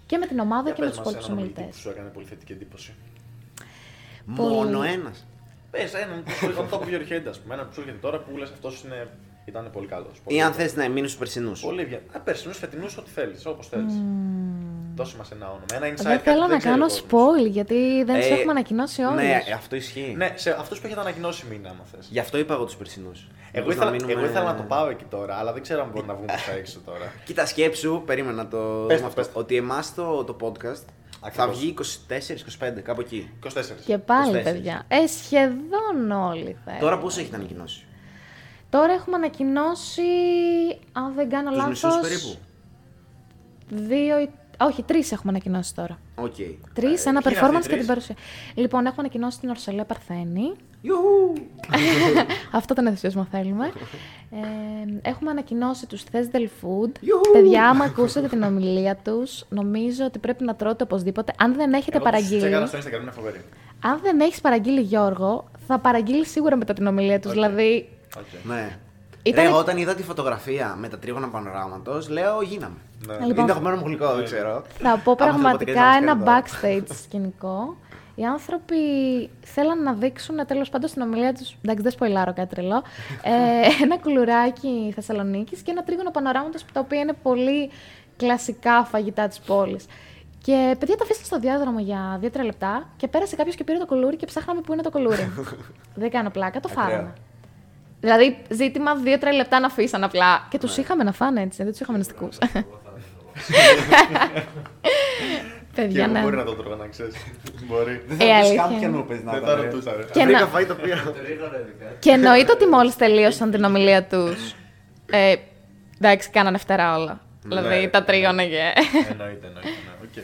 Και με την ομάδα Για και με πες τους μας υπόλοιπους έναν ομιλητή ομιλητές. που σου έκανε πολύ θετική εντύπωση. Μόνο ένας. Πες έναν που σου από το που έρχεται, ας πούμε. Έναν που σου έρχεται τώρα που λες αυτός ήταν πολύ καλός. Ή αν θες να μείνει στους περσινούς. Πολύ βγαίνει. Α, περσινούς, φετινούς, ό,τι θέλεις, όπως θέλεις. Δώσε μας ένα όνομα. Ένα insight. Δεν κάτι θέλω που να ξέρει κάνω ο κόσμος. spoil γιατί δεν Ε, σου έχουμε ανακοινώσει όλους. Ναι, ε, αυτό ισχύει. Ναι, σε αυτούς που έχετε ανακοινώσει μήνα, άμα θες. Γι' αυτό είπα εγώ τους περσινούς. Εγώ, ήθελα, εγώ ήθελα να το πάω εκεί τώρα, αλλά δεν ξέρω αν μπορεί να βγούμε στα έξω τώρα. Κοίτα, σκέψου, περίμενα να το Πες δούμε το, αυτό. πες το. Ότι εμάς το, το podcast θα Ακριβώς. βγει 24-25, κάπου εκεί. 24. Και πάλι, 24. παιδιά. Ε, σχεδόν όλοι θα Τώρα έλεγα. πόσο έχετε ανακοινώσει; Τώρα έχουμε ανακοινώσει, αν δεν κάνω Τους μισούς λάθος, περίπου. δύο ή... Όχι, τρεις έχουμε ανακοινώσει τώρα. Οκ. Τρεις, Ε, ένα ποιοι είναι αυτοί οι performance και τρεις; την παρουσία. Λοιπόν, έχουμε ανακοινώσει την Ορσαλία Παρθένη. Ιουχου. Αυτό τον ενθουσιασμό θέλουμε. Ε, έχουμε ανακοινώσει τους Thesdel Food. Ιουχου. Παιδιά, άμα ακούσετε την ομιλία τους, νομίζω ότι πρέπει να τρώτε οπωσδήποτε. Αν δεν έχετε Εγώ τους παραγγείλει, τσέκαρα στο Instagram, είναι φοβερή. αν δεν έχεις παραγγείλει Γιώργο, θα παραγγείλεις σίγουρα μετά την ομιλία τους. Οκ. Δηλαδή, Okay. Ναι. Ήταν- Ρε, εγώ όταν είδα τη φωτογραφία με τα τρίγωνα πανοράματος, λέω γίναμε. Ναι. Λοιπόν, Είναι το αγαπημένο μου γλυκό, δεν ξέρω. θα πω Άμα πραγματικά θέλετε ένα να μας backstage σκηνικό. Οι άνθρωποι θέλαν να δείξουν τέλος πάντων στην ομιλία τους. Εντάξει, δεν σποϊλάρω κάτι τρελό. ε, ένα κουλουράκι Θεσσαλονίκης και ένα τρίγωνο πανοράματος τα οποία είναι πολύ κλασικά φαγητά της πόλης. Και παιδιά τα αφήσαν στο διάδρομο για 2-3 λεπτά και πέρασε κάποιος και πήρε το κουλούρι και ψάχναμε πού είναι το κουλούρι. δεν κάνω πλάκα, το Ακραίο. φάγαμε. Δηλαδή, ζήτημα 2-3 λεπτά να αφήσαν απλά. Και Ναι. του είχαμε να φάνε έτσι, δεν τους είχαμε νηστικούς. Και Παιδιά, εγώ ναι. μπορεί να το τρώω, να ξέρεις. Μπορεί. Δεν Ε, θα ρωτήσεις αλήθεια καν ποιον είναι. ούπες να Δεν ήταν, τα ρε. ρωτούσα, ρε. Και Βρήκα να- φάει το πήρα. Και εννοείται ότι μόλις τελείωσαν την ομιλία τους. Ε, εντάξει, κάνανε φτερά όλα. Δηλαδή Ναι, τα τρίγωνε και. Εννοείται, εννοείται. ναι, οκ.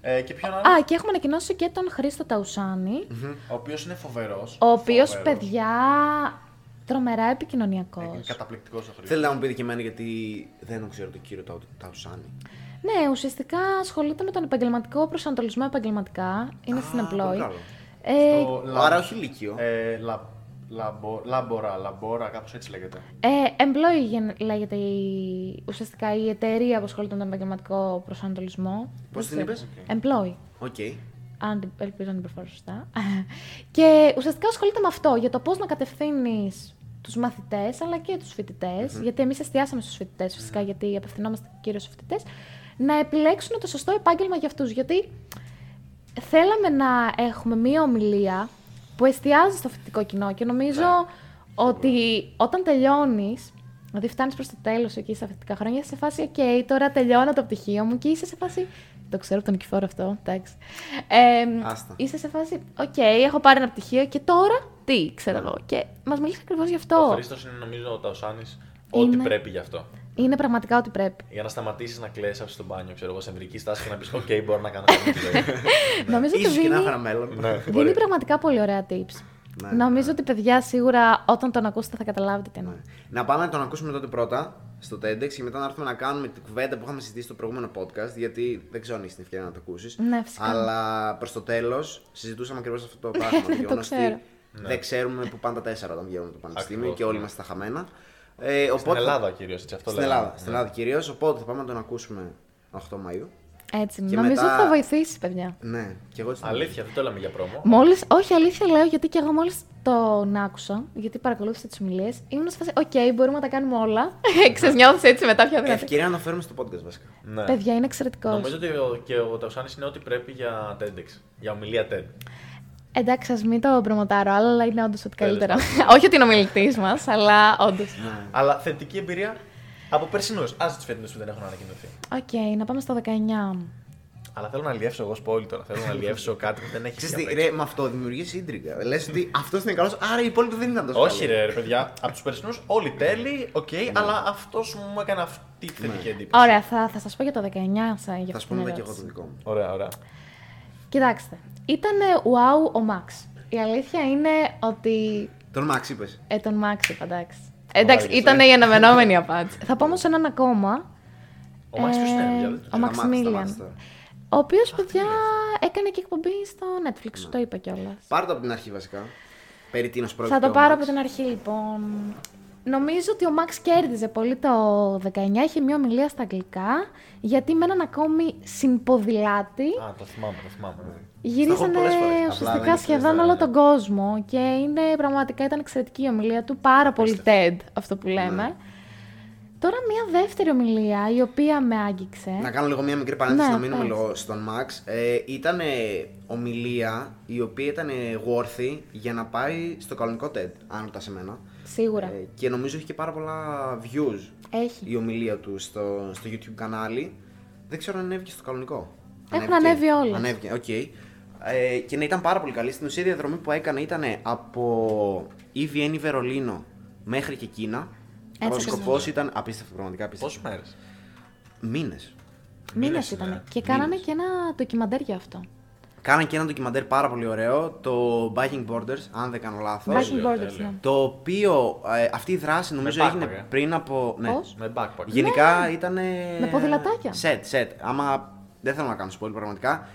Ε, και ποιον Α, άλλο. και έχουμε ανακοινώσει και τον Χρήστο Ταουσάνη, Ο οποίος είναι φοβερός. ο οποίος παιδιά τρομερά επικοινωνιακός. Είναι καταπληκτικός ο Χρήστος. Θέλετε να μου πείτε και εμένα γιατί δεν ξέρω τον κύριο Ταου- Ταουσάνη. Ναι, ουσιαστικά ασχολείται με τον επαγγελματικό προσανατολισμό επαγγελματικά. Είναι στην Α, πολύ Employ. καλό. Ε, Άρα όχι λύκειο. Ε, λα, λαμπο, λαμπορα, λαμπόρα, κάπως έτσι λέγεται. ε, Employ γεν- λέγεται η, ουσιαστικά η εταιρεία που ασχολείται με τον επαγγελματικό προσανατολισμό. Πώς Δεν την ξέρω. είπες; Employ. OK. αν την- ελπίζω να την προφέρω σωστά. και ουσιαστικά ασχολείται με αυτό, για το πώς να κατευθύνεις τους μαθητές αλλά και τους φοιτητές. Γιατί εμείς εστιάσαμε στους φοιτητές, φυσικά, γιατί απευθυνόμαστε κυρίως στους φοιτητές, να επιλέξουν το σωστό επάγγελμα για αυτούς. Γιατί θέλαμε να έχουμε μία ομιλία που εστιάζει στο φοιτητικό κοινό και νομίζω ότι όταν τελειώνεις, δηλαδή φτάνεις προς το τέλος εκεί στα φοιτητικά χρόνια, είσαι σε φάση, OK, τώρα τελειώνω το πτυχίο μου και είσαι σε φάση. Το ξέρω από τον Νικηφόρο αυτό, εντάξει. Ε, Άστα. είσαι σε φάση, οκ, έχω πάρει ένα πτυχίο και τώρα τι, ξέρω εγώ. Και μας μιλήσει ακριβώς γι' Ο αυτό. Χρήστος είναι νομίζω ο Ταουσάνης ό,τι Είναι. πρέπει γι' αυτό. Είναι πραγματικά ό,τι πρέπει. Για να σταματήσεις να κλαις από στο μπάνιο, ξέρω εγώ, σε εμβρυϊκή στάση και να πεις: Οκ, μπορώ να κάνω κάτι με τη ζωή. Νομίζω ότι Ίσως και να δίνει, έχω ένα μέλλον. Ναι, δίνει μπορεί. πραγματικά πολύ ωραία tips. Ναι, Νομίζω ότι παιδιά σίγουρα όταν τον ακούσετε θα καταλάβετε τι εννοώ. Να πάμε να τον ακούσουμε τότε πρώτα στο TEDx και μετά να έρθουμε να κάνουμε την κουβέντα που είχαμε συζητήσει στο προηγούμενο podcast. Γιατί δεν ξέρω αν έχει την ευκαιρία να το ακούσεις. Ναι, φυσικά. Αλλά προς το τέλος συζητούσαμε ακριβώς αυτό το πράγμα. Το γεγονός ξέρω. ότι Δεν ξέρουμε που πάνε τα τέσσερα όταν βγαίνουμε από το πανεπιστήμιο Ακριβώς, και όλοι ναι. είμαστε στα χαμένα. Ε, οπότε Στην θα- Ελλάδα κυρίως, έτσι αυτό Στην λέγαμε. Ελλάδα, στην Ελλάδα κυρίως. Οπότε θα πάμε να τον ακούσουμε 8 Μαΐου. Έτσι, Και νομίζω μετά- ότι θα βοηθήσει, παιδιά. Ναι, και εγώ έτσι. Αλήθεια, δεν το λέμε για πρόμο. Μόλις, όχι αλήθεια λέω, γιατί και εγώ μόλις τον άκουσα, γιατί παρακολούθησα τις ομιλίες, ήμουν σε φάση, οκ, μπορούμε να τα κάνουμε όλα. Ξέρεις, νιώθεις έτσι μετά πιο δυνατή. Ευκαιρία να το φέρουμε στο podcast βασικά. Ναι. Παιδιά, είναι εξαιρετικός. Νομίζω ότι ο, και ο Ταουσάνη είναι ό,τι πρέπει για TEDx. Για ομιλία TED. Εντάξει, ας μην το προμοτάρω, αλλά είναι όντως ό,τι Τέλος καλύτερο. πάντων. όχι ότι είναι ομιλητής μας, αλλά όντως. Ναι. Αλλά θετική εμπειρία από περσινούς. Α του φετινού που δεν έχουν ανακοινωθεί. Οκ, να πάμε στο 19. Αλλά θέλω να αλλιεύσω εγώ spoil τώρα. Θέλω να αλλιεύσω κάτι που δεν έχει Ξέρεις για τι, παίξει. ρε, με αυτό δημιουργεί ίντριγκα. Λες ότι αυτό είναι καλός, άρα οι υπόλοιποι δεν ήταν τόσο Όχι, καλοί. ρε, ρε παιδιά. Από τους περσινούς όλοι τέλειοι, οκ, αλλά αυτός μου έκανε αυτή τη θετική εντύπωση. Ωραία, θα, θα σας πω για το 19 σαν για Θα αυτή σου την πούμε μετά και εγώ ερώτηση. το δικό μου. Ωραία, ωραία. Κοιτάξτε, ήταν wow ο Max. Η αλήθεια είναι ότι. Τον Μαξ είπες. Ε, τον Max είπα, εντάξει. Εντάξει, Μάγες, ήταν ε. η αναμενόμενη απάντηση. θα πω όμως έναν ακόμα. Ο Μάξ ποιος είναι, Ε, παιδιά, δεν Ο ξέρω. Σταμάτησε, Μαξιμίλιαν. σταμάτησε τώρα. Ο οποίος, παιδιά, έκανε και εκπομπή στο Netflix, σου το είπα κιόλας. Πάρε το από την αρχή βασικά. Περί τίνος πρόκειται. Θα το ο πάρω Max. από την αρχή, λοιπόν. Νομίζω ότι ο Μαξ κέρδιζε πολύ το 19. Είχε μία ομιλία στα αγγλικά, γιατί με έναν ακόμη συμποδηλάτη Α, το θυμάμαι, το θυμάμαι. Γυρίσανε πολλές φορές. Απλά δεν ουσιαστικά είναι σχεδόν φορές, όλο ναι. τον κόσμο. Και είναι πραγματικά ήταν εξαιρετική η ομιλία του, πάρα πολύ TED αυτό που λέμε. Τώρα μια δεύτερη ομιλία η οποία με άγγιξε. Να κάνω λίγο μια μικρή παρένθεση Ναι, να μείνουμε πες. λίγο στον Max. Ε, ήταν ομιλία η οποία ήταν worthy για να πάει στο κανονικό TED, αν ρωτάς εμένα. Σίγουρα. Ε, και νομίζω έχει και πάρα πολλά views Έχει. η ομιλία του στο, στο YouTube κανάλι. Δεν ξέρω αν ανέβηκε στο κανονικό. Έχουν Ανέβηκε. ανέβει όλα. Ανέβηκε, οκ. Ε, και ναι, ήταν πάρα πολύ καλή. Στην ουσία η διαδρομή που έκανε ήταν από ή Βιέννη Βερολίνο μέχρι και Κίνα. Έτσι ο ακριβώς. σκοπό ήταν απίστευτο, πραγματικά απίστευτο. Πόσες μέρες; Μήνες. Μήνες Μήνες ήταν. είναι. Και κάνανε και ένα ντοκιμαντέρ για αυτό. Κάναν και ένα ντοκιμαντέρ πάρα πολύ ωραίο, το Biking Borders, αν δεν κάνω λάθος. Biking τέλειο, Borders, τέλειο. ναι. Το οποίο ε, αυτή η δράση νομίζω backpack, έγινε ε. πριν από. Ναι. Πώς; Με backpack. Γενικά ήταν. Με ποδηλατάκια. Σετ, σετ. Άμα δεν θέλω να κάνω spoil πραγματικά.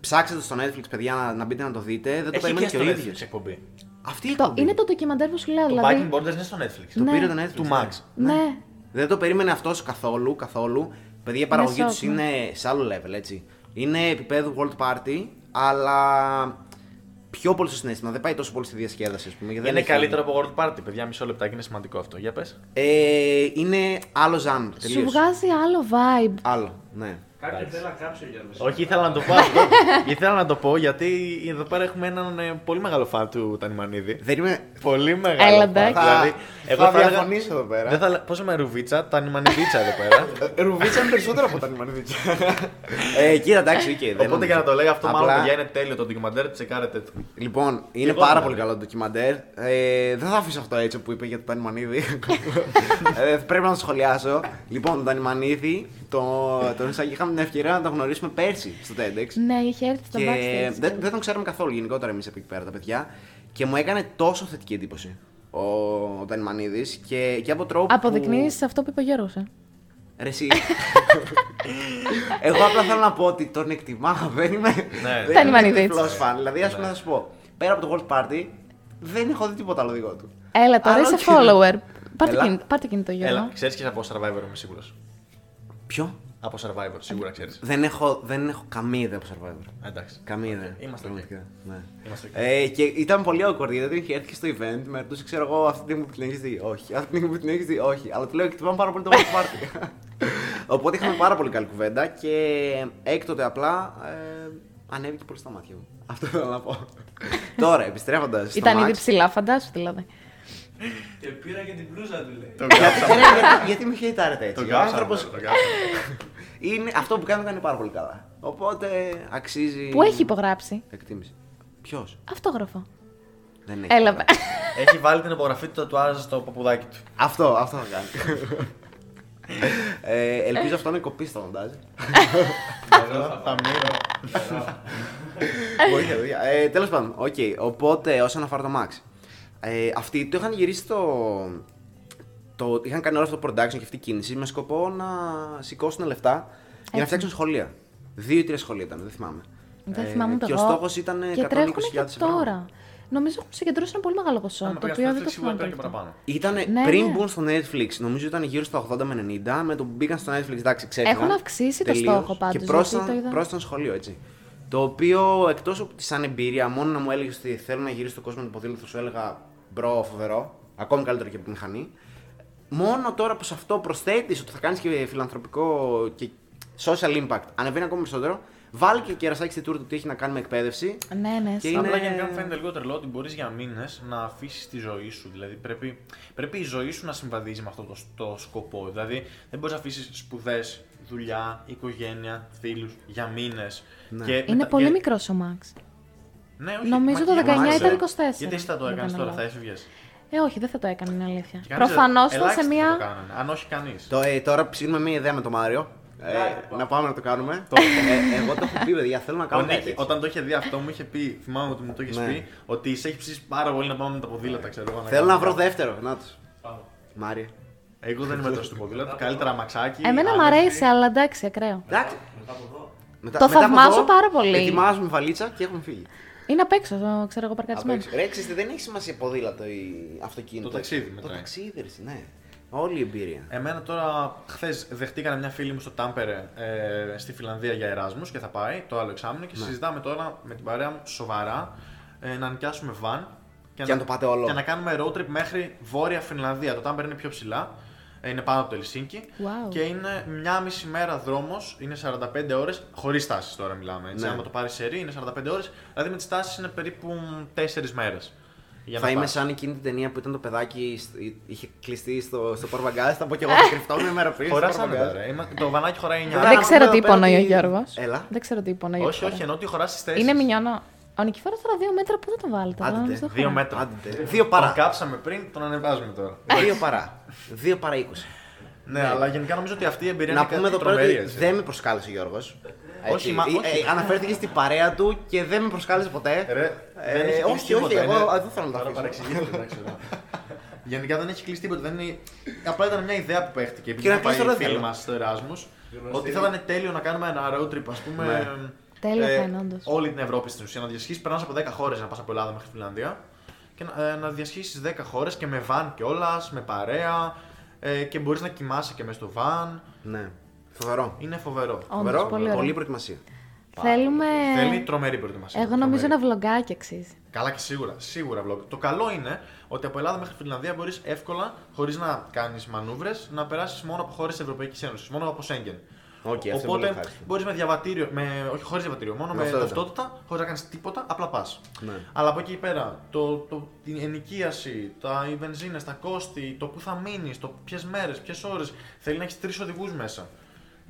Ψάξτε το στο Netflix, παιδιά, να, να μπείτε να το δείτε. Δεν το Έχει περιμένει και και στο ο Netflix ίδιο. εκπομπή. Αυτή η Το, εκπομπή. είναι το ντοκιμαντέρ που σου λέω. Το δηλαδή. Biking Borders είναι στο Netflix. Το Ναι. πήρε το Netflix. Του ναι. Max. Ναι. Δεν το περίμενε αυτός καθόλου, καθόλου. Παιδιά, η παραγωγή σοκ, τους ναι. είναι σε άλλο level, έτσι. Είναι επίπεδο World Party, αλλά πιο πολύ στο συνέστημα. Δεν πάει τόσο πολύ στη διασκέδαση, ας πούμε. γιατί δεν Είναι έχει- καλύτερο από World Party, παιδιά. Μισό λεπτάκι είναι σημαντικό αυτό. Για πες. Ε, είναι άλλο ζάνο. Σου βγάζει άλλο vibe. Άλλο, ναι. Κάποιον θέλει να κάψει ο Γιώργος. Όχι, ήθελα να το πω αυτό. ήθελα να το πω γιατί εδώ πέρα έχουμε έναν ε, πολύ μεγάλο φαν του Τανιμανίδη. Δεν είμαι. Πολύ μεγάλο. Έλα, φαν. εντάξει. Δηλαδή, εγώ θα θα έλεγα- διαφωνήσω εδώ πέρα. Δεν θα... λέ- Πώς είμαι Ρουβίτσα, Τανιμανιδίτσα εδώ πέρα. Ρουβίτσα είναι περισσότερο από τα νημανίδια. ε, κοίτα, εντάξει, οκ. δεν Οπότε νομίζω. για να το λέγα αυτό, μάλλον Απλά- παιδιά είναι τέλειο το ντοκιμαντέρ, τσεκάρετε το. Λοιπόν, είναι εγώ πάρα δηλαδή. πολύ καλό το ντοκιμαντέρ. Ε, δεν θα αφήσω αυτό έτσι που είπε για το Τανιμανίδη. ε, πρέπει να το σχολιάσω. Λοιπόν, το Τανιμανίδη, το, τον Ισάκη είχαμε την ευκαιρία να τον γνωρίσουμε πέρσι στο TEDx. Ναι, είχε έρθει στο και backstage. δεν, δεν τον ξέραμε καθόλου γενικότερα εμείς από εκεί πέρα τα παιδιά. Και μου έκανε τόσο θετική εντύπωση ο, ο Τανιμανίδη και, και από τρόπο. Αποδεικνύεις αυτό που είπε ο Γιώργος, ε. Ρε εσύ. Εγώ απλά θέλω να πω ότι τον εκτιμάω. Δεν είμαι. Ναι. δεν Τα είμαι Νιμανιδίτς. τυφλός φαν. Δηλαδή, ας πούμε, να σου πω. Πέρα από το World Party, δεν έχω δει τίποτα άλλο δικό του. Έλα, τώρα Αλλά είσαι οκ. follower. Πάρτε Έλα. κινητό, πάρτε κινητό Γιώργο. Έλα, ξέρεις και από Survivor είμαι σίγουρος. Ποιο; Από Survivor, σίγουρα ξέρεις. Δεν έχω, δεν έχω καμία ιδέα από Survivor. Εντάξει. Καμία ιδέα. Είμαστε πραγματικά. Ναι. Είμαστε οκ. Ε, και ήταν πολύ awkward γιατί είχε έρθει και στο event, με ρωτούσε, ξέρω εγώ, αυτή τη στιγμή που την έχεις δει. Όχι. Αυτή τη στιγμή που την έχεις δει. Όχι. Αλλά του λέω, εκτιμάμε πάρα πολύ το World Party. Οπότε είχαμε πάρα πολύ καλή κουβέντα και έκτοτε απλά ε, ανέβηκε πολύ στα μάτια μου. Αυτό θέλω να πω. Τώρα, επιστρέφοντας. Ήταν ήδη ψηλά, φαντάσου δηλαδή. Και πήρα και την μπλούζα του λέει. Το Γιατί, κάψαμε. γιατί, γιατί με χαιτάρετε έτσι. Το Ο κάψαμε. άνθρωπος το κάψαμε. είναι, αυτό που κάνει το κάνει πάρα πολύ καλά. Οπότε αξίζει. Που έχει υπογράψει; Εκτίμηση. Ποιος; Αυτόγραφο. Δεν έχει. Έλα, υπογράψει. Έχει βάλει την υπογραφή του τατουάζ στο παπουδάκι του. Αυτό, αυτό θα κάνει. ε, ελπίζω αυτό να κοπεί στο μοντάζ. Θα μείνω. Βοήθεια, βοήθεια. Ε, Τέλος πάντων, οκ. Οπότε, όσον αφορά το Max. Ε, αυτοί το είχαν γυρίσει το. το είχαν κάνει όλο αυτό το production και αυτή η κίνηση με σκοπό να σηκώσουν λεφτά για να Έτσι. φτιάξουν σχολεία. Δύο ή τρία σχολεία ήταν, δεν θυμάμαι. Δεν Ε, θυμάμαι ούτε Και ο εγώ. στόχος ήταν 120.000 Και τρέχουν και ευρώ. τώρα. Νομίζω έχουν συγκεντρώσει ένα πολύ μεγάλο ποσό. Αν το πήγα οποίο στο δεν Netflix το σίγουρα θυμάμαι. πήρε και τώρα. παραπάνω. Ήτανε Ναι, πριν ναι. μπουν στο Netflix, νομίζω ήταν γύρω στα 80 με 90, με το που μπήκαν στο Netflix, εντάξει, ξέφυγαν. Έχουν αυξήσει το τελείως στόχο πάντως, Και γιατί πρόσθεταν, το είδα. πρόσθεταν σχολείο, έτσι. Το οποίο εκτός από τη σαν εμπειρία, μόνο να μου έλεγε ότι θέλω να γυρίσω τον κόσμο με ποδήλατο, σου έλεγα bro, φοβερό, ακόμη καλύτερο και από τη μηχανή. Μόνο τώρα που σε αυτό προσθέτεις ότι θα κάνεις και φιλανθρωπικό και social impact, ανεβαίνει ακόμα περισσότερο. Βάλει και κερασάκι στη τούρτα του τι έχει να κάνει με εκπαίδευση. Ναι, ναι. Και σ- είναι- Απλά για να μου φαίνεται λίγο τρελό ότι μπορείς για μήνες να αφήσεις τη ζωή σου. Δηλαδή πρέπει, πρέπει η ζωή σου να συμβαδίζει με αυτό το, το σκοπό. Δηλαδή δεν μπορείς να αφήσεις σπουδές, δουλειά, οικογένεια, φίλους για μήνες. Ναι. Είναι πολύ μικρός ο Μαξ. Ναι, όχι, Νομίζω μα το και 19 εμάς, ήταν ε. 24, Γιατί εσύ θα το δεν έκανες κάνω τώρα, θα λάθος. έφευγε. Ε, όχι, δεν θα το έκανε, είναι αλήθεια. Προφανώς ήταν σε μια. Αν όχι κανείς. Το, ε, τώρα ψήνουμε μια ιδέα με τον Μάριο. Ε, να πάμε να το κάνουμε. ε, εγώ το έχω πει, παιδιά, θέλω να κάνω κάτι. έτσι. Όταν το είχε δει αυτό, μου είχε πει, θυμάμαι ότι μου το είχες Ναι. πει, ότι σε έχει ψήσει πάρα πολύ να πάμε με τα ποδήλατα, ξέρω εγώ. Θέλω να κάνουμε βρω κάτι. δεύτερο. Να τους. Μάρια. Εγώ δεν είμαι τόσο στο ποδήλατο. Καλύτερα μαξάκι. Εμένα μου άνεση. αρέσει, αλλά εντάξει, ακραίο. Εντάξει. Μετά, Το μετά από θαυμάζω εδώ, πάρα πολύ. Ετοιμάζουμε βαλίτσα και έχουμε φύγει. Είναι απ' έξω, το ξέρω εγώ παρκαρισμένο. Ρε, ξέρετε, δεν έχει σημασία ποδήλατο ή αυτοκίνητο. Το ταξίδι Το μετράει. ταξίδι, ρε, ναι. Όλη η εμπειρία. Εμένα τώρα, χθες δεχτήκανε μια φίλη μου στο Τάμπερε ε, στη Φιλανδία για Εράσμους και θα πάει το άλλο εξάμεινο και Ναι. συζητάμε τώρα με την παρέα μου σοβαρά ε, να νοικιάσουμε van Και να το πάτε όλο. Και να κάνουμε road trip μέχρι βόρεια Φινλανδία. Το Τάμπερε είναι πιο ψηλά. Ε, Είναι πάνω από το Ελσίνκι. Wow. Και είναι μια μισή μέρα δρόμος, είναι 45 ώρες, χωρίς τάσεις τώρα μιλάμε. Έτσι. Ναι. Άμα το πάρεις σε ρί, είναι 45 ώρες, δηλαδή με τις τάσεις είναι περίπου 4 μέρες. Θα είμαι σαν εκείνη την ταινία που ήταν το παιδάκι, σ- είχε κλειστεί στο, στο πορβαγκάζ. Θα πω και εγώ θα κρυφτώ μια μέρα πριν. στο Χωράς πορβαγκάζ. άνετα, ρε. Είμα- Το βανάκι χωράει 9. Βέβαια, Δεν ξέρω εδώ τι πέρα υπονοεί ο ότι- Γιώργος. Έλα. Δεν ξέρω τι υπονοεί. Όχι, τώρα. όχι, ενώ ότι χωράς στις 4. Είναι μηνιανό. Ο Νικηφόρο τώρα δύο μέτρα πού θα το βάλετε. Άντε, δεν νομίζω το Δύο χωράει. μέτρα. Άντε, Δύο Τον παρά. κάψαμε πριν, τον ανεβάζουμε τώρα. Δύο παρά. Δύο παρά 20. ναι, αλλά γενικά νομίζω ότι αυτή η εμπειρία Να είναι πούμε κάτι εδώ πέρα τρομερή. ότι έτσι. δεν με προσκάλεσε ο Γιώργος. Όχι, μα- όχι. αναφέρθηκε στην παρέα του και δεν με προσκάλεσε ποτέ. Ρε, Ε, δεν έχει όχι, κλείσει όχι, τίποτα, εγώ είναι- εδώ θέλω να τα Τώρα αφήσω. παρεξηγήθηκα, εντάξει, ωραία. Γενικά δεν έχει κλείσει τίποτα. Δεν είναι... Απλά ήταν μια ιδέα που παίχτηκε. Επειδή Και να είχαν πάει κλείσει τώρα οι φίλοι θέλω. μας στο Erasmus, ότι θα ήταν τέλειο να κάνουμε ένα road trip, ας πούμε. Ναι. Τέλειο θα είναι, όντως. Όλη την Ευρώπη στην ουσία. Να διασχίσεις, περνάς από 10 χώρες να πας από Ελλάδα μέχρι Φιλανδία. Και να, ε, να διασχίσεις 10 χώρες και με van κιόλας, με παρέα. Ε, και μπορείς να κοιμάσαι και μέσα στο van. Ναι. Φοβερό. Είναι φοβερό. Όντως, Φοβερό. πολύ ωραία. Πολλή προετοιμασία. Θέλουμε. Θέλει τρομερή προετοιμασία. Εγώ νομίζω Τρομερή. ένα βλογκάκι αξίζει. Καλά και σίγουρα, σίγουρα vlog. Το καλό είναι ότι από Ελλάδα μέχρι Φιλανδία μπορείς εύκολα, χωρίς να κάνεις μανούβρες, να περάσεις μόνο από χώρες της Ευρωπαϊκής Ένωσης, μόνο από Σέγγεν. Οκ, αυτό είναι πολύ Οπότε ευχάριστο. μπορείς με διαβατήριο, με, όχι χωρίς διαβατήριο, μόνο με Ταυτότητα. ταυτότητα, χωρίς να κάνεις τίποτα, απλά πας. Ναι. Αλλά από εκεί πέρα, το, το, την ενοικίαση, τα, οι βενζίνες, τα κόστη, το που θα μείνεις, το ποιες μέρες, ποιες ώρες. Θέλει να έχεις τρεις οδηγούς μέσα.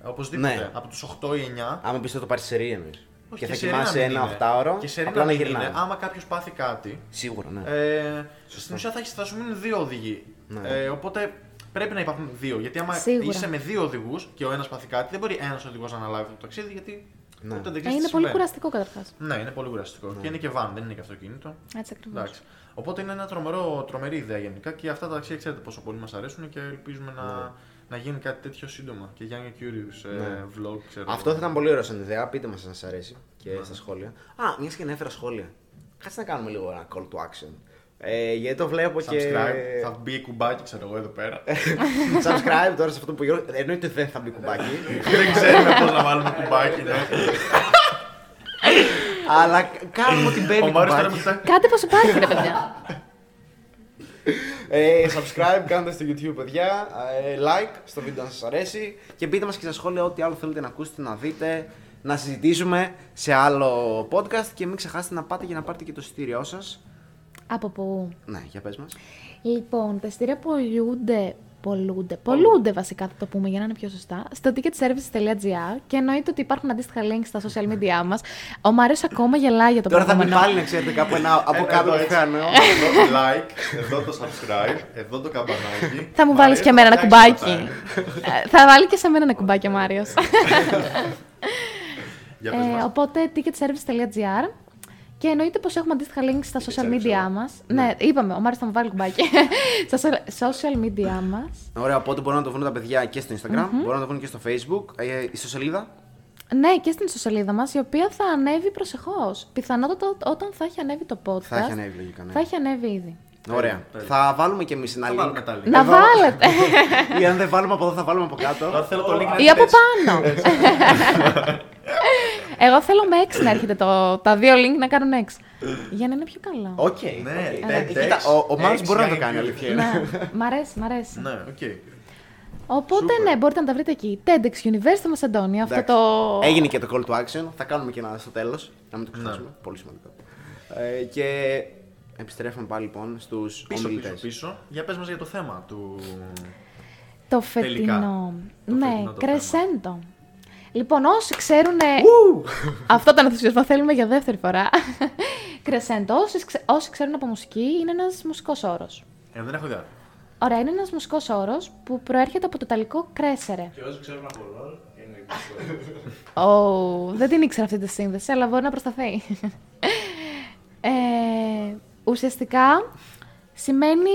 Οπωσδήποτε. Ναι. Από τους 8 ή 9. Άμα πεις ότι το πάρεις σερί εννοείς. Όχι, Και θα σερί να κοιμάσαι μην ένα είναι. 8ωρο. Και σερί Απλά να να μην γυρνάει. είναι. Άμα κάποιος πάθει κάτι, Σίγουρα, ναι. ε, στην ουσία θα, έχεις, θα σου μείνουν δύο οδηγοί. Ναι. Ε, οπότε πρέπει να υπάρχουν δύο. Γιατί άμα Σίγουρα. είσαι με δύο οδηγούς και ο ένας πάθει κάτι, δεν μπορεί ένας οδηγός να αναλάβει το ταξίδι γιατί. Ναι. Ούτε δεν Ε, ξέρεις είναι τι πολύ συμβαίνει. κουραστικό καταρχάς. Ναι, είναι πολύ κουραστικό. Και είναι και van, δεν είναι και αυτοκίνητο. Έτσι ακριβώς. Εντάξει. Οπότε είναι ένα τρομερό, τρομερή ιδέα γενικά και αυτά τα ταξίδια ξέρετε πόσο πολύ μας αρέσουν και ελπίζουμε να, να γίνει κάτι τέτοιο σύντομα. Και Young and Curious ε, Ναι. vlog, ξέρω. Αυτό θα ήταν πολύ ωραίο σαν ιδέα. Πείτε μας αν σας αρέσει και στα σχόλια. Α, μιας και ανέφερα σχόλια. Κάτσε να κάνουμε λίγο ένα call to action. Ε, γιατί το βλέπω και. Subscribe, θα μπει κουμπάκι, ξέρω εγώ εδώ πέρα. Subscribe τώρα σε αυτό που Γιώργο. Εννοείται δεν θα μπει κουμπάκι. δεν ξέρουμε πώς να βάλουμε κουμπάκι, ναι. αλλά κάνουμε ότι μπαίνει Ο Μάριος τώρα κουμπάκι. μου κοιτάει. Κάτι πώς υπάρχει, ρε παιδιά. Ε, subscribe, κάντε στο YouTube, παιδιά. Ε, like στο βίντεο αν σας αρέσει. Και πείτε μας και στα σχόλια ό,τι άλλο θέλετε να ακούσετε, να δείτε, να συζητήσουμε σε άλλο podcast. Και μην ξεχάσετε να πάτε για να πάρετε και το εισιτήριό σας. Από πού; Ναι, για πες μας. Λοιπόν, τα εισιτήρια πολλούνται. Πολλούνται. Πολλούνται βασικά, θα το πούμε για να είναι πιο σωστά. Στο ticketservices.gr και εννοείται ότι υπάρχουν αντίστοιχα links στα social media μας. Ο Μάριο ακόμα γελάει για το Τώρα θα μπει προηγούμενο. πάλι να ξέρετε κάπου ένα από Εδώ κάτω έτσι. το κάνω. Εδώ το like, εδώ το subscribe, εδώ το καμπανάκι. Θα μου Μ' βάλεις αρέσει και να εμένα ένα φτιάξεις κουμπάκι. αυτά, ε. Ε, θα βάλει και σε μένα ένα κουμπάκι ο Μάριος. Για πες ε, μας. οπότε ticketservice.gr και εννοείται πως έχουμε αντίστοιχα links στα social Ticketservice, media ωραία. μας. Ναι, είπαμε, ο Μάριο θα μου βάλει κουμπάκι. στα so- social media μας. Ωραία, οπότε μπορούν να το βρουν τα παιδιά και στο Instagram, μπορούν να το βρουν και στο Facebook. Ε, ιστοσελίδα. Ναι, και στην ιστοσελίδα μας, η οποία θα ανέβει προσεχώς. Πιθανότατα όταν θα έχει ανέβει το podcast. Θα έχει ανέβει λογικά. Ναι. Θα έχει ανέβει ήδη. Ωραία. Τέλεια. Θα βάλουμε κι εμείς ένα Θα link. βάλουμε τα link. Να Εδώ. βάλετε! Ή αν δεν βάλουμε από εδώ, θα βάλουμε από Τώρα κάτω. θέλω το link να Ή είναι από έτσι. πάνω. Εγώ θέλω με έξι να έρχεται το, τα δύο link να κάνουν έξι. Για να είναι πιο καλό. Οκ. Ναι, οκ. ναι, Ε, Κοίτα, Dex, ο, ο Μάριος X, μπορεί να το Young κάνει, and αλήθεια είναι. ναι, μ' αρέσει, μ' αρέσει. Ναι, οκ. Οπότε Super. ναι, μπορείτε να τα βρείτε εκεί. TEDx University Macedonia, αυτό Εντάξει. το. Έγινε και το call to action. Θα κάνουμε και ένα στο τέλος. Να μην το ξεχάσουμε. Ναι. Πολύ σημαντικό. Ε, και επιστρέφουμε πάλι λοιπόν στους Πίσω, ομιλητές. πίσω, πίσω. Για πες μας για το θέμα του... Το Τελικά. φετινό. Το ναι, φετινό το κρεσέντο. Λοιπόν, όσοι ξέρουν. αυτό τον ενθουσιασμό θέλουμε για δεύτερη φορά. κρεσέντο. Όσοι, ξε- όσοι ξέρουν από μουσική, είναι ένας μουσικός όρος. Ε, δεν έχω ιδέα. Ωραία, είναι ένας μουσικός όρος που προέρχεται από το ιταλικό κρέσερε. Και όσοι ξέρουν από LOL, είναι Oh, δεν την ήξερα αυτή τη σύνδεση, αλλά μπορεί να προσταθεί. ε, ουσιαστικά σημαίνει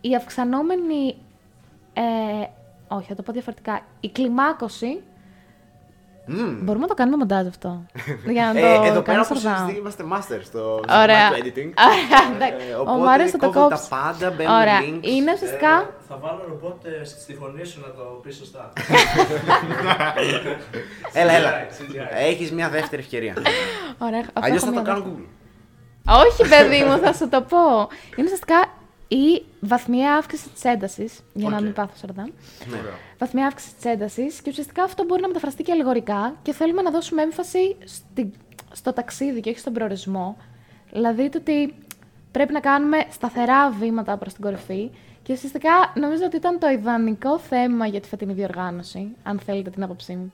η αυξανόμενη. Ε, όχι, θα το πω διαφορετικά. Η κλιμάκωση. Μπορούμε να το κάνουμε μοντάζ αυτό; για να το Ε, εδώ πέρα κάνουμε όπως σαρδάμ. συζητή, είμαστε master στο Ωραία. στο editing. Εντάξει, Ε, Ο οπότε Μάριος θα το κόβουν κόψει. τα πάντα, μπαίνουν Ωραία. links. Είναι ουσιαστικά. Ε, θα βάλω ρομπότ ε, στη φωνή σου να το πεις σωστά. Έλα, έλα. CGI. Έχεις μια δεύτερη ευκαιρία. Ωραία, αυτό Αλλιώς έχω θα μία το κάνω δεύτερη. Google. Όχι, παιδί μου, θα σου το πω. Είναι ουσιαστικά ή βαθμιαία αύξηση της έντασης, για να Οκ. μην πάθω σαρδάμ. Ωραία. Βαθμιαία αύξηση της έντασης και ουσιαστικά αυτό μπορεί να μεταφραστεί και αλληγορικά και θέλουμε να δώσουμε έμφαση στη- στο ταξίδι και όχι στον προορισμό. Δηλαδή το ότι πρέπει να κάνουμε σταθερά βήματα προς την κορυφή και ουσιαστικά νομίζω ότι ήταν το ιδανικό θέμα για τη φετινή διοργάνωση, αν θέλετε την άποψή μου.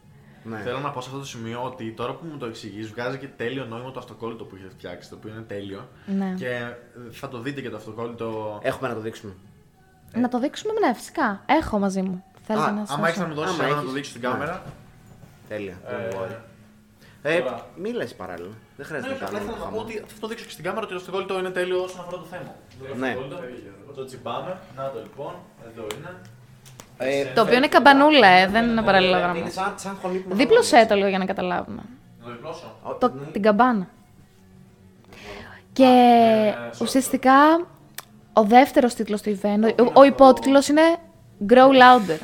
Ναι. Θέλω να πω σε αυτό το σημείο ότι τώρα που μου το εξηγείς, βγάζει και τέλειο νόημα το αυτοκόλλητο που έχετε φτιάξει, το οποίο είναι τέλειο. Ναι. Και ε, θα το δείτε και το αυτοκόλλητο. Έχουμε να το δείξουμε. Να το δείξουμε, ναι, φυσικά. Έχω μαζί μου. Θέλετε Α, να σας Άμα έχεις δώσω; να μου δώσεις Άμα ένα να έχεις. το δείξεις στην Ναι. κάμερα. Τέλεια. Ε, Don't worry. Ε, τώρα- μη λες παράλληλα. Δεν χρειάζεται Ναι, να απλά κάνουμε ήθελα να χαμό. πω ότι θα το δείξω και στην κάμερα ότι το αυτοκόλλητο είναι τέλειο όσον αφορά το θέμα. Ναι. Το τσιμπάμε. Να το λοιπόν, εδώ είναι. Ε, Το οποίο είναι καμπανούλα, ε, δεν είναι παραλληλόγραμμα. Είναι σαν, σαν χωνί που Δίπλωσέ το λίγο για να καταλάβουμε. Να το διπλώσω. Το, την καμπάνα. Και ε, ουσιαστικά ο δεύτερος τίτλος του event, ο, ο υπότιτλος είναι Grow Louder.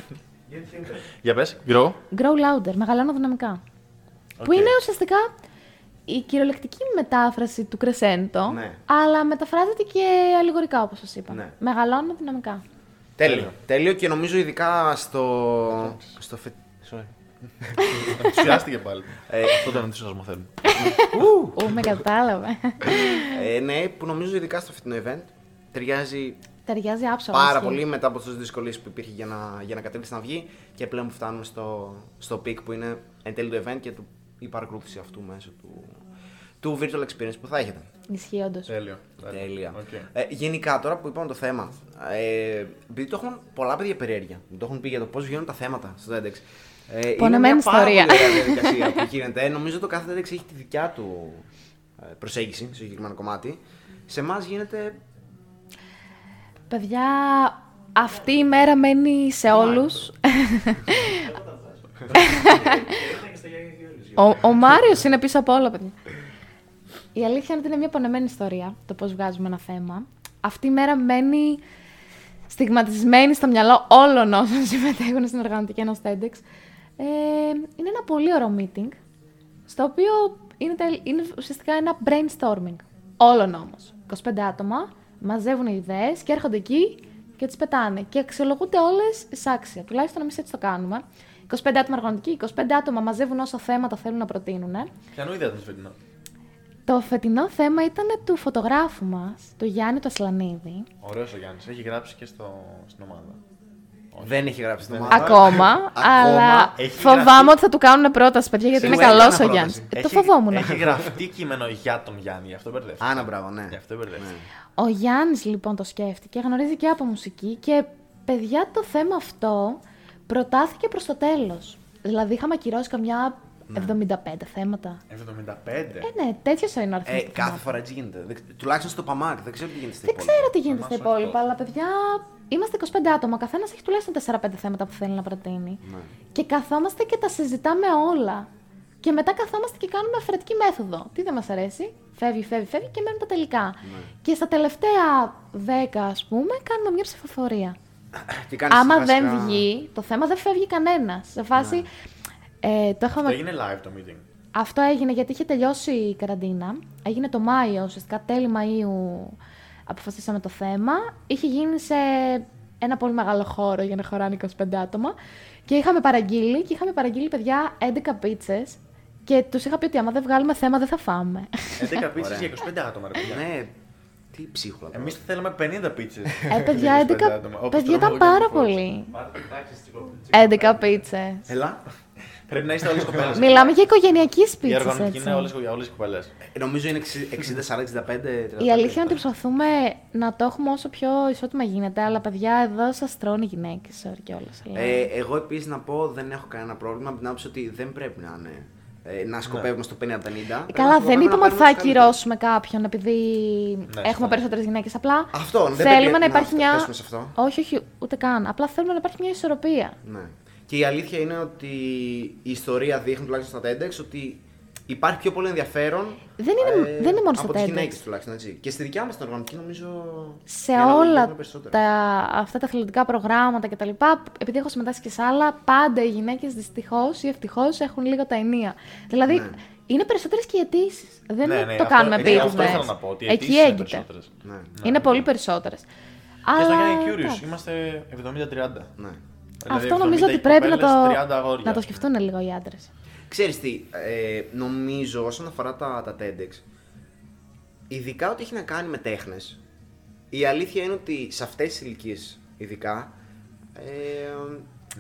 Για πες, grow. Grow Louder, μεγαλώνω δυναμικά. Που Οκ. είναι ουσιαστικά η κυριολεκτική μετάφραση του Crescendo, Ναι. αλλά μεταφράζεται και αλληγορικά όπως σας είπα. Ναι. Μεγαλώνω δυναμικά. Τέλειο. Τέλειο. Τέλειο και νομίζω ειδικά στο. στο φε... Sorry. Ενθουσιάστηκε πάλι. Ε, αυτό τον ενθουσιασμό θέλουμε. Ου, με κατάλαβε. ε, ναι, που νομίζω ειδικά στο φετινό event ταιριάζει Ταιριάζει άψογα. πάρα ισχύει. πολύ μετά από τις δυσκολίες που υπήρχε για να, για να κατέβεις να βγει και πλέον που φτάνουμε στο, στο peak που είναι εν τέλει το event και του, η παρακολούθηση αυτού μέσω του, του virtual experience που θα έχετε. Ισχύει όντως. Τέλειο. Τέλεια. Οκ. Ε, γενικά τώρα που είπαμε το θέμα, ε, επειδή το έχουν πολλά παιδιά περιέργεια, μου το έχουν πει για το πώς βγαίνουν τα θέματα στο TEDx. Ε, είναι Πονεμένη μια πάρα ιστορία. πολύ ωραία διαδικασία που γίνεται. Νομίζω το κάθε TEDx έχει τη δικιά του ε, προσέγγιση στο συγκεκριμένο κομμάτι. Σε εμάς γίνεται. Παιδιά, αυτή η μέρα μένει σε όλους. ο, ο Μάριος είναι πίσω από όλα, παιδιά. Η αλήθεια είναι ότι είναι μια πονεμένη ιστορία το πώς βγάζουμε ένα θέμα. Αυτή η μέρα μένει στιγματισμένη στο μυαλό όλων όσων συμμετέχουν στην οργανωτική ενός TEDx. Ε, είναι ένα πολύ ωραίο meeting, στο οποίο είναι, τελ- είναι ουσιαστικά ένα brainstorming. Όλων όμως. 25 άτομα μαζεύουν ιδέες και έρχονται εκεί και τις πετάνε. Και αξιολογούνται όλες εισάξια. Τουλάχιστον εμείς έτσι το κάνουμε. 25 άτομα οργανωτικοί, 25 άτομα μαζεύουν όσα θέματα θέλουν να προτείνουν. Ποια ιδέα ήταν φετινό; Το φετινό θέμα ήταν του φωτογράφου μας, του Γιάννη του Ασλανίδη. Ωραίος ο Γιάννης. Έχει γράψει και στο, στην ομάδα. Όχι. Δεν έχει γράψει το Δεν μάτι. Ακόμα, αλλά Έχει φοβάμαι γραφτεί- ότι θα του κάνουν πρόταση, παιδιά, γιατί είναι Σίγουρα καλός έκανα ο Γιάννης. πρόταση. Ε, το φοβόμουν. Έχει γραφτεί κείμενο για τον Γιάννη, γι' αυτό μπερδεύτηκε. Άνα, μπράβο, ναι. Γι' αυτό μπερδεύτηκε. Ο Γιάννης λοιπόν το σκέφτηκε, γνωρίζει και από μουσική και παιδιά το θέμα αυτό προτάθηκε προς το τέλος. Δηλαδή είχαμε ακυρώσει καμιά 75 θέματα. 75. Ε, ναι, τέτοιος είναι ο αριθμός Ε, των κάθε θεμάτων. φορά έτσι γίνεται. Δεν- Τουλάχιστον στο Παμάκ, δεν ξέρω τι γίνεται στα Δεν υπόλοιπα. ξέρω τι γίνεται στα Εμάς υπόλοιπα, αυτό. αλλά παιδιά είμαστε 25 άτομα. Ο καθένας έχει τουλάχιστον 4-5 θέματα που θέλει να προτείνει. Ναι. Και καθόμαστε και τα συζητάμε όλα. Και μετά καθόμαστε και κάνουμε αφαιρετική μέθοδο. Τι δεν μας αρέσει, φεύγει, φεύγει, φεύγει και μένουν τα τελικά. Ναι. Και στα τελευταία 10, ας πούμε, κάνουμε μια ψηφοφορία. Και κάνεις Άμα βασικά- δεν βγει, το θέμα δεν φεύγει κανένας. Σε φάση. Ε, το είχαμε... Αυτό έγινε live το meeting. Αυτό έγινε γιατί είχε τελειώσει η καραντίνα. Έγινε το Μάιο, ουσιαστικά τέλη Μαΐου αποφασίσαμε το θέμα. Είχε γίνει σε ένα πολύ μεγάλο χώρο για να χωράνε 25 άτομα. Και είχαμε παραγγείλει, και είχαμε παραγγείλει παιδιά 11 πίτσες. Και τους είχα πει ότι άμα δεν βγάλουμε θέμα δεν θα φάμε. 11 πίτσες Ωραία. για 25 άτομα, ρε παιδιά. Ναι, τι ψίχουλα. τώρα. Εμείς θέλαμε 50 πίτσες. ε, παιδιά, 11 παιδιά ήταν πάρα πολύ. 11 πίτσες. Έλα. Πρέπει να είστε όλες κοπέλες. Μιλάμε για οικογενειακής Η πίτσες, οργανωτική έτσι. είναι όλες οι κοπέλες. Ε, Νομίζω είναι 60-40-65. Η αλήθεια είναι ότι προσπαθούμε να το έχουμε όσο πιο ισότιμα γίνεται, αλλά παιδιά εδώ σας τρώνε οι γυναίκες, sorry κιόλας. Ε, εγώ επίσης να πω δεν έχω κανένα πρόβλημα με την άποψη ότι δεν πρέπει να είναι. ε, να σκοπεύουμε στο 50-50. Καλά, Πρέπει δεν να είπαμε ότι θα παίρνουμε τους ακυρώσουμε κάποιον επειδή σωστά. έχουμε περισσότερες γυναίκες. Απλά Αυτό, δεν θέλουμε πρέπει να υπάρχει να μια. πέσουμε σε αυτό. Όχι, όχι, ούτε καν. Απλά θέλουμε να υπάρχει μια ισορροπία. Ναι. Και η αλήθεια είναι ότι η ιστορία δείχνει τουλάχιστον στα TEDx ότι υπάρχει πιο πολύ ενδιαφέρον. Δεν είναι- δεν είναι μόνο από στα τις TEDx. γυναίκες τουλάχιστον έτσι. Και στη δικιά μας την οργανωτική νομίζω. Σε η αναλογία όλα είναι περισσότερο. τα, αυτά τα αθλητικά προγράμματα κτλ. Επειδή έχω συμμετάσχει και σε άλλα, πάντα οι γυναίκες δυστυχώς ή ευτυχώς έχουν λίγο τα ενία. Δηλαδή, Ναι. είναι περισσότερες και οι αιτήσεις. Δεν Ναι, είναι ναι, το αυτό- κάνουμε ναι, επίτηδε. Αυτό ήθελα να πω. Ότι οι Εκεί αιτήσεις είναι έγκυται. περισσότερες. Ναι. Είναι πολύ περισσότερες. Και στο Αλλά, Young and Curious εντάξει. είμαστε 70-30. Ναι. Δηλαδή, Αυτό νομίζω 70 ότι οι πρέπει να κοπέλες, 30 το, αγόρια. να το σκεφτούν λίγο οι άντρες. Ξέρεις τι, ε, νομίζω όσον αφορά τα, τα TEDx, ειδικά ό,τι έχει να κάνει με τέχνες, η αλήθεια είναι ότι σε αυτές τις ηλικίες ειδικά, ε,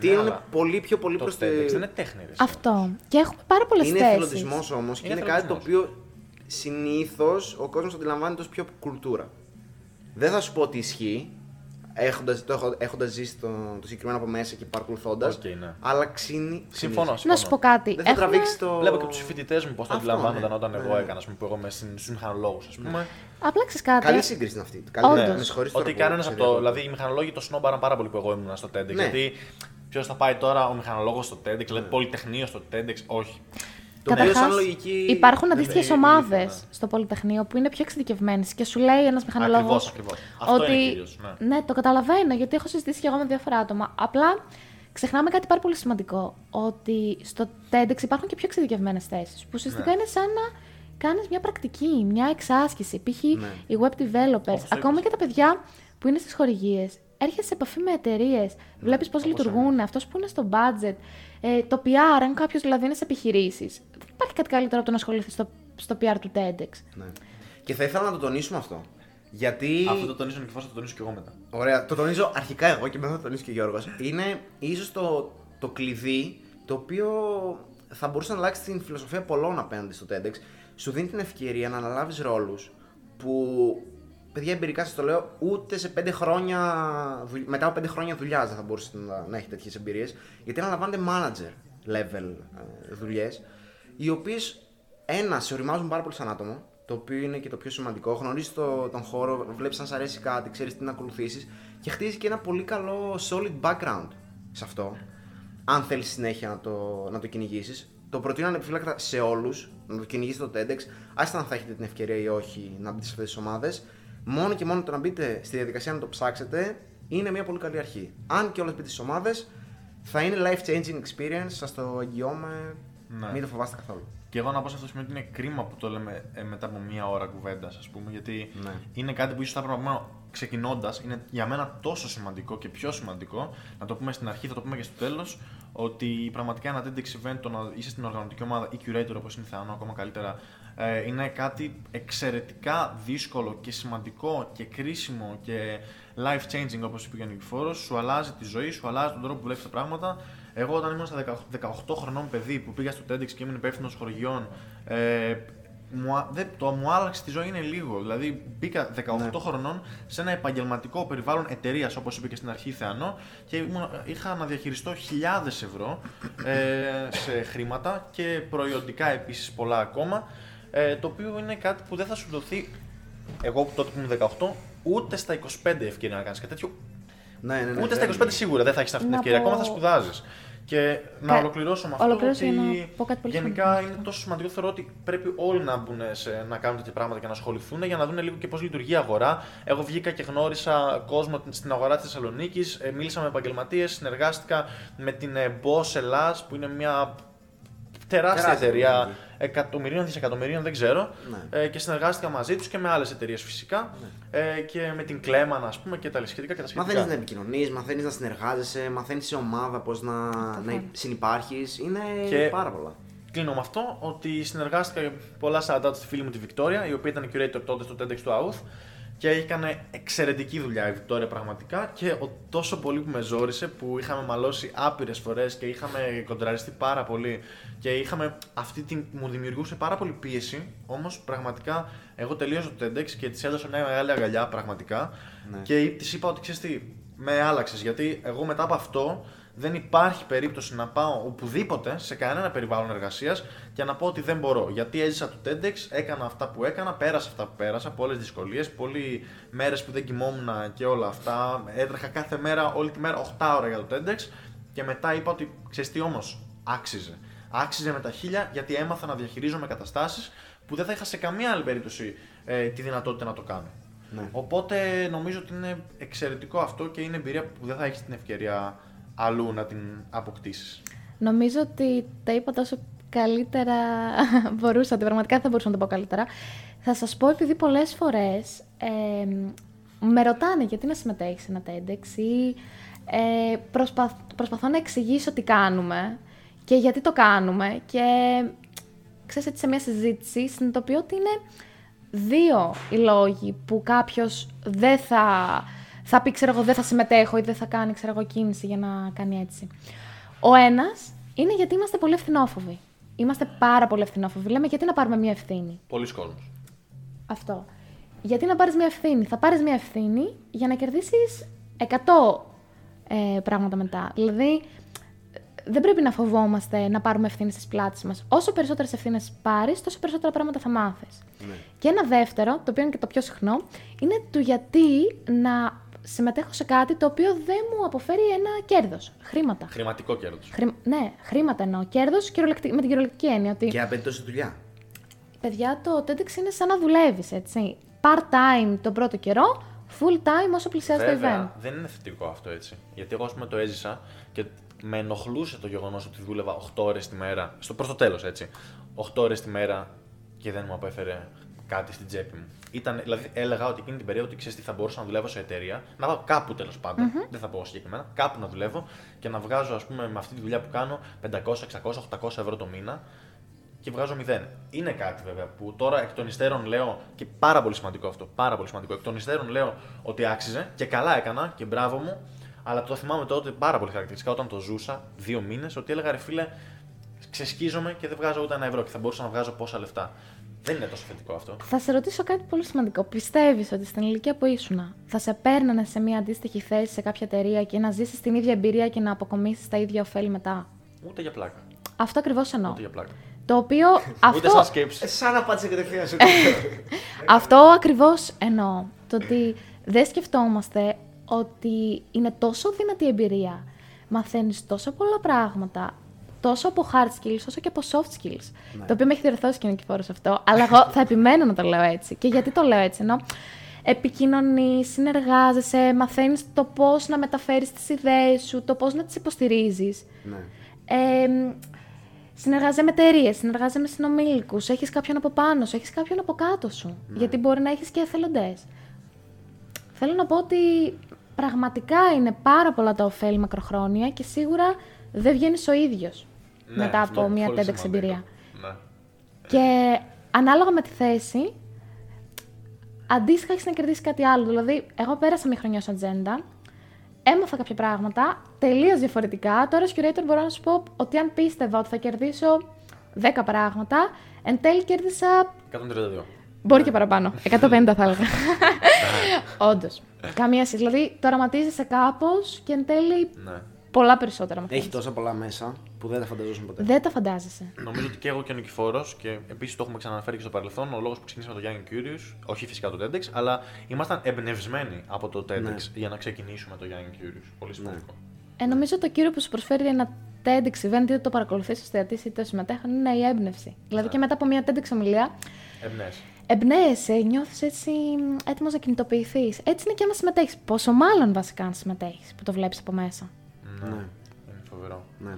τείνουν αλλά πολύ πιο πολύ Το προς TEDx δεν είναι τέχνη. ρε, εσύ. Αυτό. Και έχουμε πάρα πολλές Είναι θέσεις. εθελοντισμός όμως και Είναι είναι κάτι το εθελοντισμός. οποίο συνήθως ο κόσμος αντιλαμβάνεται ως πιο κουλτούρα. Δεν θα σου πω ότι ισχύει, έχοντας, το, έχω- έχοντας ζήσει το, το συγκεκριμένο από μέσα και παρακολουθώντας, Οκ, ναι. αλλά ξύνει. Συμφωνώ, Να συμφωνώ. σου πω κάτι. Δεν θα Έχουμε- τραβήξει το. Βλέπω και τους φοιτητές μου πώς το Αυτό, αντιλαμβάνονταν ναι. όταν Ναι, εγώ ναι. έκανα, ας πούμε, που εγώ είμαι στους μηχανολόγους, ας πούμε. Απλά ξέρεις κάτι. Καλή σύγκριση είναι αυτή. Όντως. Καλή, Ναι. με συγχωρείς τώρα Ότι που κανένας σε από το. διακόπτω. Δηλαδή, οι μηχανολόγοι το σνόμπαραν πάρα πολύ που εγώ ήμουν στο TEDx. Ναι. Γιατί ποιος θα πάει τώρα ο μηχανολόγος στο TEDx, δηλαδή πολυτεχνείο στο TEDx, όχι. Το οποίο Καταρχάς, σαν λογική. υπάρχουν δεν αντίστοιχες είναι ομάδες ηλίθιο, ναι. στο Πολυτεχνείο που είναι πιο εξειδικευμένες και σου λέει ένας μηχανολόγος. Ακριβώς, ακριβώς. Αυτό Ότι. είναι κυρίως, ναι. ναι, το καταλαβαίνω γιατί έχω συζητήσει και εγώ με διάφορα άτομα. Απλά ξεχνάμε κάτι πάρα πολύ σημαντικό. Ότι στο TEDx υπάρχουν και πιο εξειδικευμένες θέσεις. Που ουσιαστικά Ναι. είναι σαν να κάνεις μια πρακτική, μια εξάσκηση. Π.χ. Ναι. οι web developers, Όπως το ακόμα είπες. και τα παιδιά που είναι στις χορηγίες. Έρχεσαι σε επαφή με εταιρείες, βλέπεις πώς όπως λειτουργούν, αυτός που είναι στο budget, ε, το PR, αν κάποιος δηλαδή είναι σε επιχειρήσεις. Δεν υπάρχει κάτι καλύτερο από το να ασχοληθεί στο, στο PR του TEDx. Ναι. Και θα ήθελα να το τονίσουμε αυτό. Γιατί. Αυτό το τονίζω και θα το τονίσω και εγώ μετά. Ωραία, το τονίζω αρχικά εγώ και μετά θα το τονίσει και ο Γιώργος. Είναι ίσως το, το κλειδί το οποίο θα μπορούσε να αλλάξει την φιλοσοφία πολλών απέναντι στο TEDx. Σου δίνει την ευκαιρία να αναλάβεις ρόλους που. Παιδιά, εμπειρικά σας το λέω, ούτε σε πέντε χρόνια, δουλ- μετά από πέντε χρόνια δουλειάς δεν θα μπορούσες να, να έχεις τέτοιες εμπειρίες. Γιατί αναλαμβάνετε manager level ε, δουλειές, οι οποίες ένα σε οριμάζουν πάρα πολύ σαν άτομο, το οποίο είναι και το πιο σημαντικό. Γνωρίζεις το, τον χώρο, βλέπεις αν σ' αρέσει κάτι, ξέρεις τι να ακολουθήσεις και χτίζεις και ένα πολύ καλό solid background σε αυτό. Αν θέλεις συνέχεια να το, να το κυνηγήσεις. Το προτείνω ανεπιφύλακτα σε όλους να το κυνηγήσετε το TEDx, άσχετα αν θα έχετε την ευκαιρία ή όχι να μπείτε σε αυτές τις ομάδες. Μόνο και μόνο το να μπείτε στη διαδικασία να το ψάξετε είναι μια πολύ καλή αρχή. Αν και όλε μπείτε στις ομάδες, θα είναι life changing experience, σας το εγγυώμαι. Ναι. Μην το φοβάστε καθόλου. Και εγώ να πω σε αυτό το σημείο ότι είναι κρίμα που το λέμε ε, μετά από μία ώρα κουβέντας, ας πούμε, γιατί Ναι. είναι κάτι που ίσως θα έπρεπε να ξεκινώντας, είναι για μένα τόσο σημαντικό και πιο σημαντικό, να το πούμε στην αρχή, θα το πούμε και στο τέλος, ότι πραγματικά ένα TEDx event, το να είσαι στην οργανωτική ομάδα ή curator όπως είναι Θεανό, ακόμα καλύτερα, ε, είναι κάτι εξαιρετικά δύσκολο και σημαντικό και κρίσιμο και life changing όπως είπε και ο Νικηφόρος, σου αλλάζει τη ζωή, σου αλλάζει τον τρόπο που βλέπεις τα πράγματα. Εγώ όταν ήμουν στα 18 χρονών παιδί που πήγα στο TEDx και ήμουν υπεύθυνος χορηγιών, ε, μου, α- δεν, το μου άλλαξε τη ζωή είναι λίγο. Δηλαδή μπήκα 18 χρονών σε ένα επαγγελματικό περιβάλλον εταιρείας, όπως είπε και στην αρχή Θεανό, και ήμουν, είχα να διαχειριστώ χιλιάδες ευρώ ε, σε χρήματα και προϊόντικά επίσης πολλά ακόμα. Ε, το οποίο είναι κάτι που δεν θα σου δοθεί εγώ που τότε που ήμουν 18, ούτε στα 25 ευκαιρία να κάνεις κάτι τέτοιο, Ναι, ναι, ναι, Ούτε στα δεν 25 σίγουρα δεν θα έχεις αυτή την Να ευκαιρία. πω- Ακόμα θα σπουδάζεις. Και να Κα- ολοκληρώσω με αυτό. Ολοκλήρωσε ότι για να πω κάτι πολύ γενικά σημαντικό. είναι τόσο σημαντικό θεωρώ ότι πρέπει όλοι να μπουν σε, να κάνουν τέτοια πράγματα και να ασχοληθούν για να δουν λίγο και πώς λειτουργεί η αγορά. Εγώ βγήκα και γνώρισα κόσμο στην αγορά της Θεσσαλονίκης, μίλησα με επαγγελματίες, συνεργάστηκα με την ε, Boss Ελλάς που είναι μια τεράστια Τεράστια εταιρεία εταιρεία. εκατομμυρίων, δισεκατομμυρίων, δεν ξέρω. Ναι. Ε, και συνεργάστηκα μαζί τους και με άλλες εταιρείες φυσικά. Ε, και με την Κλέμαν, ας πούμε, και τα σχετικά και τα σχετικά. Μαθαίνεις να επικοινωνείς, μαθαίνεις να συνεργάζεσαι, μαθαίνεις σε ομάδα πώς να, να συνεπάρχεις. Είναι Και- πάρα πολλά. Κλείνω με αυτό ότι συνεργάστηκα πολλά shout στη φίλη μου τη Βικτόρια, η οποία ήταν curator τότε στο TEDx του AUTH και έκανε εξαιρετική δουλειά η Βικτόρια πραγματικά. Και ο τόσο πολύ που με ζόρισε που είχαμε μαλώσει άπειρες φορές και είχαμε κοντραριστεί πάρα πολύ και είχαμε αυτή την, μου δημιουργούσε πάρα πολύ πίεση. Όμως πραγματικά εγώ τελείωσα το TEDx και της έδωσα μια μεγάλη αγκαλιά πραγματικά. Ναι. και της είπα ότι ξέρεις τι, με άλλαξες γιατί εγώ μετά από αυτό δεν υπάρχει περίπτωση να πάω οπουδήποτε σε κανένα περιβάλλον εργασίας και να πω ότι δεν μπορώ. Γιατί έζησα το TEDx, έκανα αυτά που έκανα, πέρασα αυτά που πέρασα, πολλές δυσκολίες, πολλοί μέρες που δεν κοιμόμουν και όλα αυτά. Έτρεχα κάθε μέρα, όλη τη μέρα 8 ώρα για το TEDx και μετά είπα ότι ξέρεις τι όμως, άξιζε. Άξιζε με τα χίλια γιατί έμαθα να διαχειρίζομαι καταστάσεις που δεν θα είχα σε καμία άλλη περίπτωση ε, τη δυνατότητα να το κάνω. Ναι. Οπότε νομίζω ότι είναι εξαιρετικό αυτό και είναι εμπειρία που δεν θα έχεις την ευκαιρία αλλού να την αποκτήσεις. Νομίζω ότι τα είπα τόσο καλύτερα μπορούσα, ότι πραγματικά δεν θα μπορούσα να το πω καλύτερα. Θα σας πω επειδή πολλές φορές ε, με ρωτάνε γιατί να συμμετέχεις σε ένα TEDx ή ε, προσπαθ, προσπαθώ να εξηγήσω τι κάνουμε και γιατί το κάνουμε και ξέρεις έτσι σε μια συζήτηση συνειδητοποιώ ότι είναι δύο οι λόγοι που κάποιος δεν θα, θα πει ξέρω εγώ δεν θα συμμετέχω ή δεν θα κάνει ξέρω εγώ κίνηση για να κάνει έτσι. Ο ένας είναι γιατί είμαστε πολύ ευθυνόφοβοι. Είμαστε πάρα πολύ ευθυνόφοβοι. Λέμε γιατί να πάρουμε μια ευθύνη; Πολλοί κόσμοι. Αυτό. Γιατί να πάρεις μια ευθύνη; Θα πάρεις μια ευθύνη για να κερδίσεις 100 ε, πράγματα μετά. Δηλαδή, δεν πρέπει να φοβόμαστε να πάρουμε ευθύνη στις πλάτες μας. Όσο περισσότερες ευθύνες πάρεις, τόσο περισσότερα πράγματα θα μάθεις. Και ένα δεύτερο, το οποίο είναι και το πιο συχνό, είναι του γιατί να συμμετέχω σε κάτι το οποίο δεν μου αποφέρει ένα κέρδος. Χρήματα. Χρηματικό κέρδος. Χρη... Ναι, χρήματα εννοώ. Κέρδος με την κυριολεκτική έννοια. Ότι Και απαιτεί τόση δουλειά. παιδιά, το TEDx είναι σαν να δουλεύεις, έτσι. Part-time τον πρώτο καιρό, full-time όσο πλησιάζει το event. Βέβαια, δεν είναι θετικό αυτό έτσι. Γιατί εγώ, ας πούμε, το έζησα και με ενοχλούσε το γεγονός ότι δούλευα 8 ώρες τη μέρα. Στο προς το τέλος, έτσι. 8 ώρες τη μέρα και δεν μου απέφερε κάτι στην τσέπη μου. Ήταν, δηλαδή, έλεγα ότι εκείνη την περίοδο ότι ξέρεις τι θα μπορούσα να δουλεύω σε εταιρεία, να πάω κάπου τέλος πάντων, δεν θα πω συγκεκριμένα, κάπου να δουλεύω και να βγάζω, ας πούμε, με αυτή τη δουλειά που κάνω 500, 600, 800 ευρώ το μήνα και βγάζω μηδέν. Είναι κάτι βέβαια που τώρα εκ των υστέρων λέω και πάρα πολύ σημαντικό αυτό. Πάρα πολύ σημαντικό. Εκ των υστέρων λέω ότι άξιζε και καλά έκανα και μπράβο μου. Αλλά το θυμάμαι τότε πάρα πολύ χαρακτηριστικά όταν το ζούσα δύο μήνες ότι έλεγα ρε φίλε, ξεσκίζομαι και δεν βγάζω ούτε ένα ευρώ και θα μπορούσα να βγάζω πόσα λεφτά. Δεν είναι τόσο θετικό αυτό. Θα σε ρωτήσω κάτι πολύ σημαντικό. Πιστεύεις ότι στην ηλικία που ήσουν θα σε παίρνανε σε μια αντίστοιχη θέση σε κάποια εταιρεία και να ζήσεις την ίδια εμπειρία και να αποκομίσεις τα ίδια ωφέλη μετά; Ούτε για πλάκα. Αυτό ακριβώς εννοώ. Ούτε για πλάκα. Το οποίο Ούτε αυτό, σαν σκέψη. Ε, Σαν να πάτησε κατευθείαν σε αυτό ακριβώς εννοώ. Το ότι δεν σκεφτόμαστε ότι είναι τόσο δυνατή εμπειρία. Μαθαίνεις τόσο πολλά πράγματα. Τόσο από hard skills όσο και από soft skills. Το οποίο με έχει διορθώσει και ο αυτό. Αλλά εγώ θα επιμένω να το λέω έτσι. Και γιατί το λέω έτσι, ενώ επικοινωνείς, συνεργάζεσαι, μαθαίνεις το πώς να μεταφέρεις τις ιδέες σου, το πώς να τις υποστηρίζεις. Ναι. Ε, συνεργάζεσαι με εταιρείες, συνεργάζεσαι με συνομήλικους, έχεις κάποιον από πάνω σου, έχεις κάποιον από κάτω σου. Γιατί μπορεί να έχεις και εθελοντές. Θέλω να πω ότι πραγματικά είναι πάρα πολλά τα ωφέλη μακροχρόνια και σίγουρα δεν βγαίνεις ο ίδιος Ναι, μετά αυτό από μια πολύ TEDx σημαντικό. εμπειρία. Ναι. Και ανάλογα με τη θέση, αντίστοιχα έχεις να κερδίσεις κάτι άλλο. Δηλαδή, εγώ πέρασα μια χρονιά στο ατζέντα, έμαθα κάποια πράγματα τελείως διαφορετικά. Τώρα, ως curator, μπορώ να σου πω ότι αν πίστευα ότι θα κερδίσω 10 πράγματα, εν τέλει κέρδισα. 132. Μπορεί και παραπάνω. 150 θα έλεγα. Όντως. Καμία σχέση. Δηλαδή, το οραματίζεσαι κάπως και εν τέλει Ναι. Πολλά περισσότερα μαθαίνεις. Έχει τόσα πολλά μέσα που δεν τα φανταζόσουν ποτέ. Δεν τα φαντάζεσαι. Νομίζω ότι και εγώ και ο Νικηφόρο, και επίσης το έχουμε ξαναναφέρει και στο παρελθόν, ο λόγος που ξεκινήσαμε το Young and Curious, όχι φυσικά το TEDx, αλλά ήμασταν εμπνευσμένοι από το TEDx Ναι. για να ξεκινήσουμε το Young and Curious. Πολύ σημαντικό. Ε, νομίζω το κύριο που σου προσφέρει ένα TEDx event, είτε το παρακολουθείς ω θεατή είτε ω συμμετέχον, είναι η έμπνευση. Δηλαδή και μετά από μια TEDx ομιλία, Εμπνέεσαι. εμπνέεσαι, νιώθεις έτσι έτοιμος να κινητοποιηθείς. Έτσι είναι και άμα συμμετέχεις. Πόσο μάλλον βασικά αν συμμετέχεις, που το βλέπεις από μέσα. Ναι. Ναι. Είναι φοβερό. Ναι.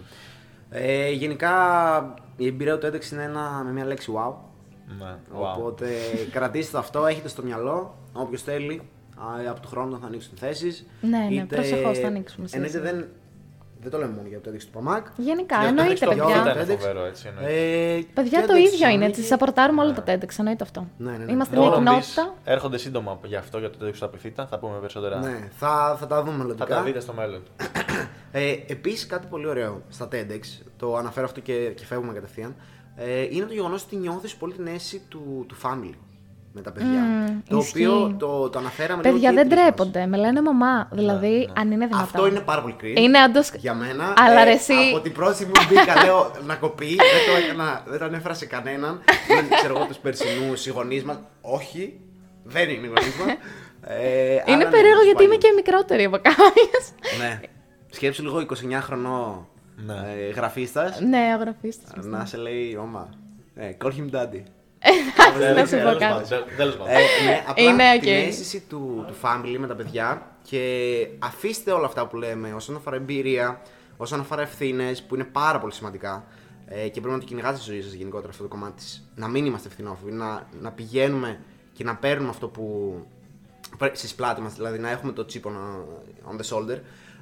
Ε, γενικά η εμπειρία του TEDx είναι ένα, με μια λέξη wow. Ναι. Wow. Οπότε κρατήστε το αυτό, έχετε στο μυαλό. Όποιος θέλει, α, από του χρόνου θα ανοίξουν θέσεις. Ναι, ναι, προσεχώς θα ανοίξουμε σιγά Εννοείται σιγά. δεν, δεν το λέμε μόνο για το TEDx του ΠΑΜΑΚ. Γενικά, Για το εννοείται, TEDx το παιδιά. αυτό ήταν TEDx. φοβερό, έτσι εννοείται. Ε, Παιδιά, TEDx το ίδιο είναι. ανοίγει- Έτσι, σαπορτάρουμε όλα τα TEDx, εννοείται αυτό. Ναι, ναι, ναι. Είμαστε Τώρα μια να δεις, κοινότητα. Έρχονται σύντομα για αυτό, για το TEDx του Απιθύτα, θα πούμε περισσότερα. Ναι, θα, θα τα δούμε Θα μελλοντικά. τα δείτε στο μέλλον. Ε, Επίσης, κάτι πολύ ωραίο στα TEDx, το αναφέρω αυτό και, και φεύγουμε κατευθείαν, ε, είναι το γεγονός ότι νιώθεις πολύ την αίσθηση του, του family με τα παιδιά. Μμμ, το ισχύει. οποίο το, το αναφέραμε λίγο Παιδιά και δεν τρεις μας. τρέπονται. Με λένε μαμά. Δηλαδή, αν είναι δυνατόν. Αυτό είναι πάρα πολύ cringe. Είναι όντως. Για μένα, Αλλά ε, ρε εσύ- από την πρώτη στιγμή που μπήκα, λέω να κοπεί, δεν το, έκανα, δεν το ανέφερα σε κανέναν. Δεν ξέρω εγώ τους περσινούς οι γονείς μας. Όχι, δεν είναι οι γονείς μας. Ε, Είναι αλλά ναι, περίεργο τους γιατί είμαι παλιούς. και μικρότερη από κάποιες. Ναι. Σκέψου λίγο 29 χρονών Ναι. ε, γραφίστας, ναι, ο γραφίστης. να σε λέει Ωμα. Ε, call him daddy. Να σου πω Τέλος κάτι. πάντων, τέλος πάντων. Ε, ναι, απλά Είναι οκ. την αίσθηση του, του family με τα παιδιά και αφήστε όλα αυτά που λέμε όσον αφορά εμπειρία, όσον αφορά ευθύνες που είναι πάρα πολύ σημαντικά ε, και πρέπει να το κυνηγάτε στη ζωή σας γενικότερα αυτό το κομμάτι της. Να μην είμαστε ευθυνόφοβοι, να, να πηγαίνουμε και να παίρνουμε αυτό που, Στις πλάτες μας, δηλαδή να έχουμε το chip on, on the shoulder.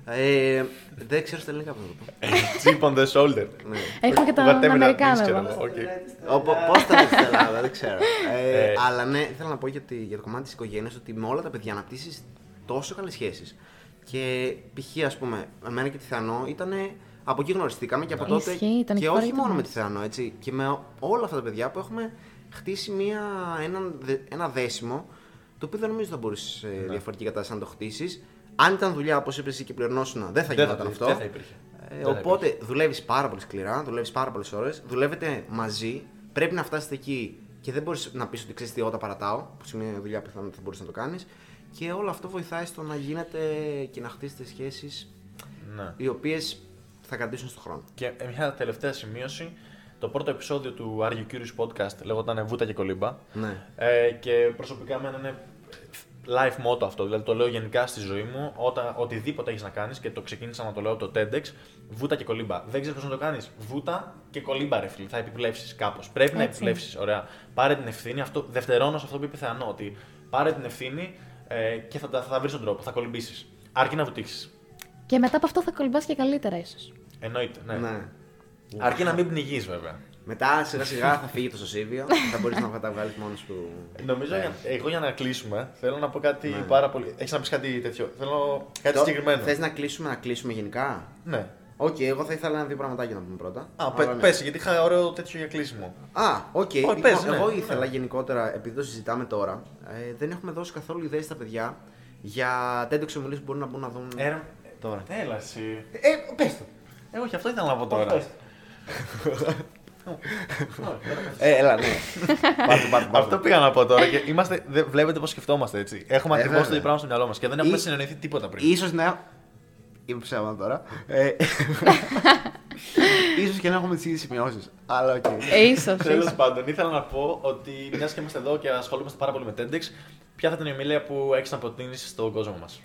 Ε, δεν ξέρω στα ελληνικά πώς να το πω. Chip on the shoulder. Ναι. Έχουμε και τον Whatever that means, Αμερικάνο ξέρω εδώ. εγώ. Οκ. Πώς θα είναι στην Ελλάδα, δεν ξέρω. Ε, Ε. αλλά ναι, ήθελα να πω για, τη- για το κομμάτι της οικογένειας ότι με όλα τα παιδιά αναπτύσσεις τόσο καλές σχέσεις. Και π.χ. ας πούμε, εμένα και τη Θεανώ ήταν. Από εκεί γνωριστήκαμε και από τότε. Ισχύει, τον και έχει πάρει όχι και το μόνο με μάτι. τη Θεανώ, έτσι. Και με όλα αυτά τα παιδιά που έχουμε χτίσει μια, ένα, ένα δέσιμο το οποίο δεν νομίζω θα μπορούσε σε Ναι. διαφορετική κατάσταση να το χτίσεις. Αν ήταν δουλειά, όπως είπες εσύ και πληρωνόσουν, δεν θα Δεν γινόταν θα- αυτό. δεν θα υπήρχε. Ε, Δεν θα οπότε δουλεύεις πάρα πολύ σκληρά, δουλεύεις πάρα πολλές ώρες, δουλεύετε μαζί, πρέπει να φτάσετε εκεί και δεν μπορείς να πεις ότι ξέρεις τι, εγώ τα παρατάω, που είναι μια δουλειά που θα, θα μπορείς να το κάνεις. Και όλο αυτό βοηθάει στο να γίνετε και να χτίσετε σχέσεις Ναι. οι οποίες θα κρατήσουν στον χρόνο. Και μια τελευταία σημείωση. Το πρώτο επεισόδιο του Are You Curious Podcast λέγονταν Βούτα και Κολύμπα. Ναι. Ε, και προσωπικά εμένα είναι life motto αυτό. Δηλαδή το λέω γενικά στη ζωή μου. Όταν οτιδήποτε έχεις να κάνεις και το ξεκίνησα να το λέω από το TEDx, βούτα και κολύμπα. Δεν ξέρεις πώς να το κάνεις. Βούτα και κολύμπα, ρε φίλε. Θα επιπλέψεις κάπως. Πρέπει να Έτσι. επιπλέψεις. Ωραία. Πάρε την ευθύνη. Αυτό, δευτερώνω σε αυτό που είπε Θεανό. Ότι πάρε την ευθύνη ε, και θα, τα- θα βρεις τον τρόπο. Θα κολυμπήσεις. Αρκεί να βουτήξεις. Και μετά από αυτό θα κολυμπάς και καλύτερα ίσως. Εννοείται. Ναι. ναι. Αρκεί να μην πνιγείς βέβαια. Μετά σιγά σιγά θα φύγει το σωσίβιο, θα μπορείς να τα βγάλεις μόνος σου. Νομίζω, για, εγώ για να κλείσουμε, θέλω να πω κάτι Ναι. πάρα πολύ. Έχεις να πεις κάτι τέτοιο; Θέλω κάτι συγκεκριμένο. Θες να κλείσουμε, να κλείσουμε γενικά; Ναι. Οκ, εγώ θα ήθελα ένα-δύο πραγματάκια να πούμε πρώτα. Α, Αλλά πε, ναι. πες, γιατί είχα ωραίο τέτοιο για κλείσιμο. Α, οκ. Λοιπόν, πες, ναι, εγώ ναι. ήθελα γενικότερα, επειδή το συζητάμε τώρα, ε, δεν έχουμε δώσει καθόλου ιδέες στα παιδιά για τέτοιες ομιλίες που μπορούν να μπουν να δουν Ε, τώρα. Έλα εσύ. Ε, πες το. Ε, όχι, αυτό ήθελα να πω τώρα. Ε, έλα, ναι. πάρτε, πάρτε, Αυτό πήγα να πω τώρα και είμαστε, δεν βλέπετε πώς σκεφτόμαστε έτσι. Έχουμε Ε, ακριβώς βέβαια. το ίδιο πράγμα στο μυαλό μας και δεν έχουμε Ή- συνεννοηθεί τίποτα πριν. Ίσως να... Είμαι ψέματα τώρα. Ε, ίσως και να έχουμε τις ίδιες σημειώσεις. Αλλά οκ. Ίσως, Τέλος ίσως. πάντων, ήθελα να πω ότι μιας και είμαστε εδώ και ασχολούμαστε πάρα πολύ με TEDx, ποια θα ήταν η ομιλία που έχεις να προτείνεις στον κόσμο μας;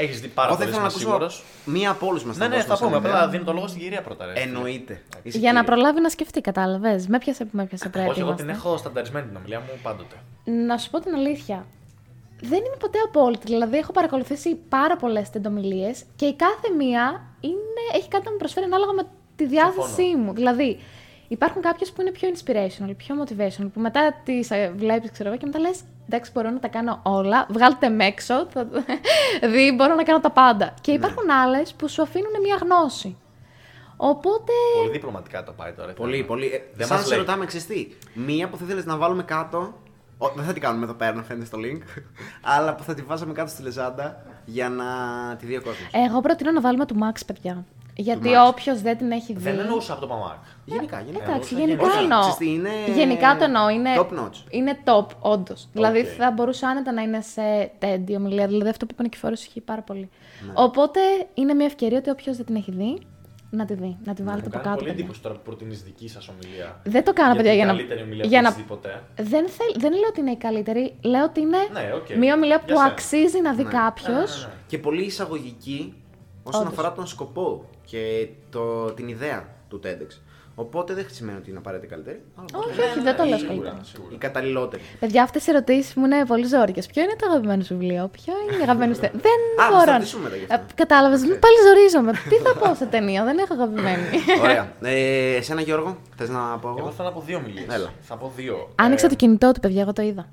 Έχεις δει πάρα Εγώ θα πολύ, ήθελα να είμαι ακούσω σίγουρος. μία από όλους μας. Ναι, να ναι, δώσουμε θα πούμε. σαν ιδέα. Απλά δίνω το λόγο στην κυρία πρώτα. ρε. Εννοείται. Είσαι Για να κύριε. προλάβει να σκεφτεί, κατάλαβες. Με πιάσε που με πιάσε πρέπει. Όχι, εγώ είμαστε. την έχω στανταρισμένη την ομιλία μου πάντοτε. Να σου πω την αλήθεια. Δεν είμαι ποτέ απόλυτη. Δηλαδή, έχω παρακολουθήσει πάρα πολλές τεντομιλίες και η κάθε μία είναι, έχει κάτι να μου προσφέρει ανάλογα με τη διάθεσή Συμφωνώ. μου. Δηλαδή, υπάρχουν κάποιες που είναι πιο inspirational, πιο motivational, που μετά τις βλέπεις, ξέρω εγώ, και μετά λες: Εντάξει, μπορώ να τα κάνω όλα. Βγάλτε με έξω. Θα... δει, μπορώ να κάνω τα πάντα. Και υπάρχουν άλλες που σου αφήνουν μια γνώση. Οπότε. Πολύ διπλωματικά το πάει τώρα. Πολύ, πολύ. Ε, Δεν σαν μας σε λέει. ρωτάμε ξεστή. Μία που θα ήθελες να βάλουμε κάτω. Ο, δεν θα την κάνουμε εδώ πέρα να φαίνεται στο link. αλλά που θα τη βάζαμε κάτω στη λεζάντα για να τη δει ο κόσμος. Εγώ προτείνω να βάλουμε του Max, παιδιά. Γιατί Max. όποιος δεν την έχει δει. Δεν εννοούσα από το ΠΑΜΑΚ. γενικά, γενικά. Εντάξει, Εγώ γενικά όχι, εννοώ. ξέρεις τι, είναι Γενικά το εννοώ. Είναι top notch. Είναι top, όντως. Δηλαδή θα μπορούσε άνετα να είναι σε TED η ομιλία. Δηλαδή αυτό που είπαν και οι φορές ισχύει πάρα πολύ. Ναι. Οπότε είναι μια ευκαιρία ότι όποιος δεν την έχει δει, να τη δει. Να τη βάλετε Μου από κάνει κάτω. πολύ παιδιά. εντύπωση τώρα που προτείνεις δική σας ομιλία. Δεν το κάνω, παιδιά, για να. καλύτερη ομιλία για που να... έχεις δει ποτέ. Δεν, θέλ... δεν λέω ότι είναι η καλύτερη. Λέω ότι είναι Ναι, οκ. μια ομιλία Για που σένα. αξίζει να δει Ναι. κάποιος. Ναι, ναι, ναι. Και πολύ εισαγωγική όσον Όντως. αφορά τον σκοπό και το, την ιδέα του TEDx. Οπότε δεν σημαίνει ότι είναι απαραίτητα καλύτερη. αλλά Όχι, όχι, δεν το λέω Σίγουρα, καλύτερα. σίγουρα. Η καταλληλότερη. Παιδιά, αυτές οι ερωτήσεις μου είναι πολύ ζώρικε. Ποιο είναι το αγαπημένο σου βιβλίο, Ποιο είναι η αγαπημένη σου ταινία; Δεν θα μπορώ. σταματήσουμε μετά γι' αυτό. Κατάλαβες, μην πάλι ζορίζομαι. Τι θα πω σε ταινία, δεν έχω αγαπημένη. Ωραία. Ε, εσένα Γιώργο, θες να πω Εγώ; Εγώ. θέλω να πω δύο ομιλίε. Έλα. Θα πω δύο. Άνοιξα Ε, το κινητό του, παιδιά, εγώ το είδα.